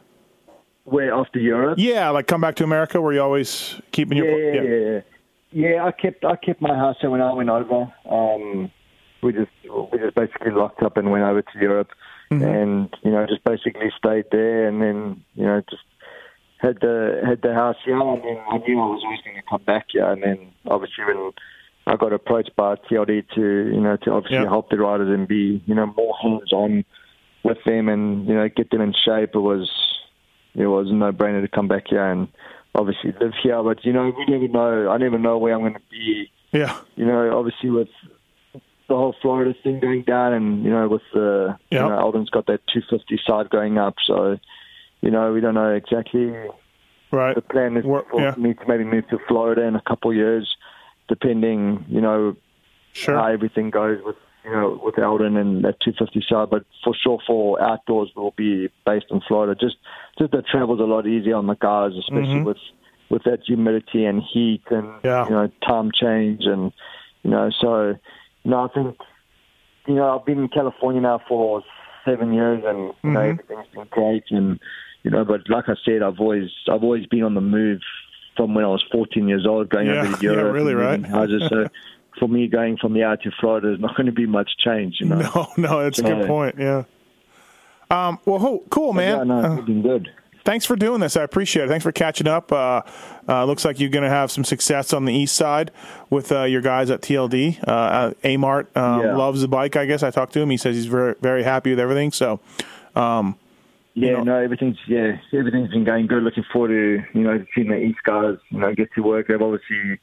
Speaker 4: where after Europe,
Speaker 3: Yeah, like come back to America. Were you always keeping
Speaker 4: yeah,
Speaker 3: your?
Speaker 4: yeah, yeah, yeah. Yeah, I kept I kept my house here when I went over. Um, we just we just basically locked up and went over to Europe,
Speaker 3: Mm-hmm.
Speaker 4: and you know just basically stayed there, and then you know just had the had the house here, and then I knew I was always going to come back here, and then obviously when I got approached by TLD to you know to obviously
Speaker 3: Yeah.
Speaker 4: help the riders and be you know more hands on with them and you know get them in shape, it was it was a no-brainer to come back here and obviously live here. But you know, we never know. I never know where I'm going to be.
Speaker 3: Yeah.
Speaker 4: You know, obviously with the whole Florida thing going down, and you know, with the
Speaker 3: Yeah.
Speaker 4: you know, Aldon's got that 250 side going up, so you know, we don't know exactly.
Speaker 3: Right.
Speaker 4: The plan is
Speaker 3: Where-
Speaker 4: for
Speaker 3: yeah.
Speaker 4: me to maybe move to Florida in a couple of years, depending, you know,
Speaker 3: Sure.
Speaker 4: how everything goes with you know with Aldon and that 250 side. But for sure, for outdoors, we'll be based in Florida. Just just that travel's a lot easier on the guys, especially
Speaker 3: Mhm.
Speaker 4: with with that humidity and heat and
Speaker 3: Yeah.
Speaker 4: you know time change and you know so you know I think you know I've been in California now for seven years and you know
Speaker 3: Mhm.
Speaker 4: everything's been great and you know but like I said I've always I've always been on the move from when I was 14 years old going
Speaker 3: Yeah,
Speaker 4: over to <laughs>
Speaker 3: yeah,
Speaker 4: Europe
Speaker 3: really, right?
Speaker 4: houses so for me going from the out to Florida is not going to be much change you know <laughs>
Speaker 3: No, no, that's a good point. Yeah. Um, well, cool, man.
Speaker 4: yeah no
Speaker 3: Uh,
Speaker 4: it's been good
Speaker 3: thanks for doing this. I appreciate it. Thanks for catching up. Uh, uh, looks like you're going to have some success on the east side with uh, your guys at TLD. Uh, uh, Amart um,
Speaker 4: Yeah.
Speaker 3: loves the bike. I guess I talked to him. He says he's very very happy with everything. So, um,
Speaker 4: Yeah,
Speaker 3: know-
Speaker 4: no, everything's yeah, everything's been going good. Looking forward to you know seeing the East guys, you know, get to work. They've obviously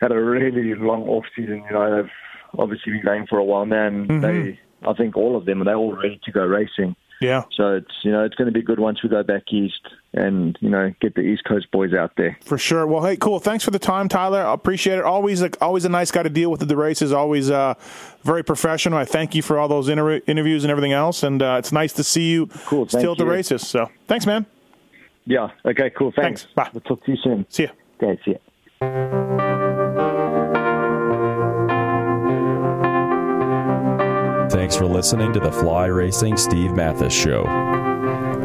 Speaker 4: had a really long off season. You know, they've obviously been going for a while now, and
Speaker 3: Mhm.
Speaker 4: they, I think all of them, they're all ready to go racing.
Speaker 3: Yeah,
Speaker 4: So it's you know it's going to be good once we go back east and you know get the East Coast boys out there.
Speaker 3: for sure. Well, hey, cool. Thanks for the time, Tyla. I appreciate it. Always, like, always a nice guy to deal with at the races. Always uh, very professional. I thank you for all those inter- interviews and everything else. And uh, it's nice to see you
Speaker 4: Cool,
Speaker 3: still at the races. So, thanks, man.
Speaker 4: Yeah. Okay. Cool. Thanks.
Speaker 3: Thanks. Bye.
Speaker 4: We'll talk to you soon.
Speaker 3: See ya.
Speaker 4: Okay. See ya.
Speaker 6: Thanks for listening to the Fly Racing Steve Matthes Show.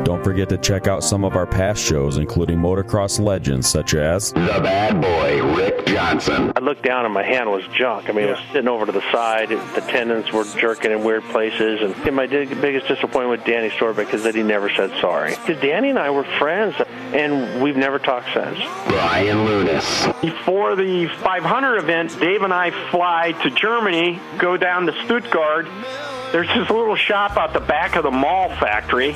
Speaker 6: Don't forget to check out some of our past shows, including motocross legends such as
Speaker 2: The bad boy, Rick Johnson.
Speaker 7: I looked down and my hand was junk. I mean, it was sitting over to the side. The tendons were jerking in weird places. And, and my dig- biggest disappointment with Danny Storbeck is that he never said sorry. Because Danny and I were friends, and we've never talked since.
Speaker 2: Brian Lunas.
Speaker 8: Before the 500 event, Dave and I fly to Germany, go down to Stuttgart. There's this little shop out the back of the Mahle factory.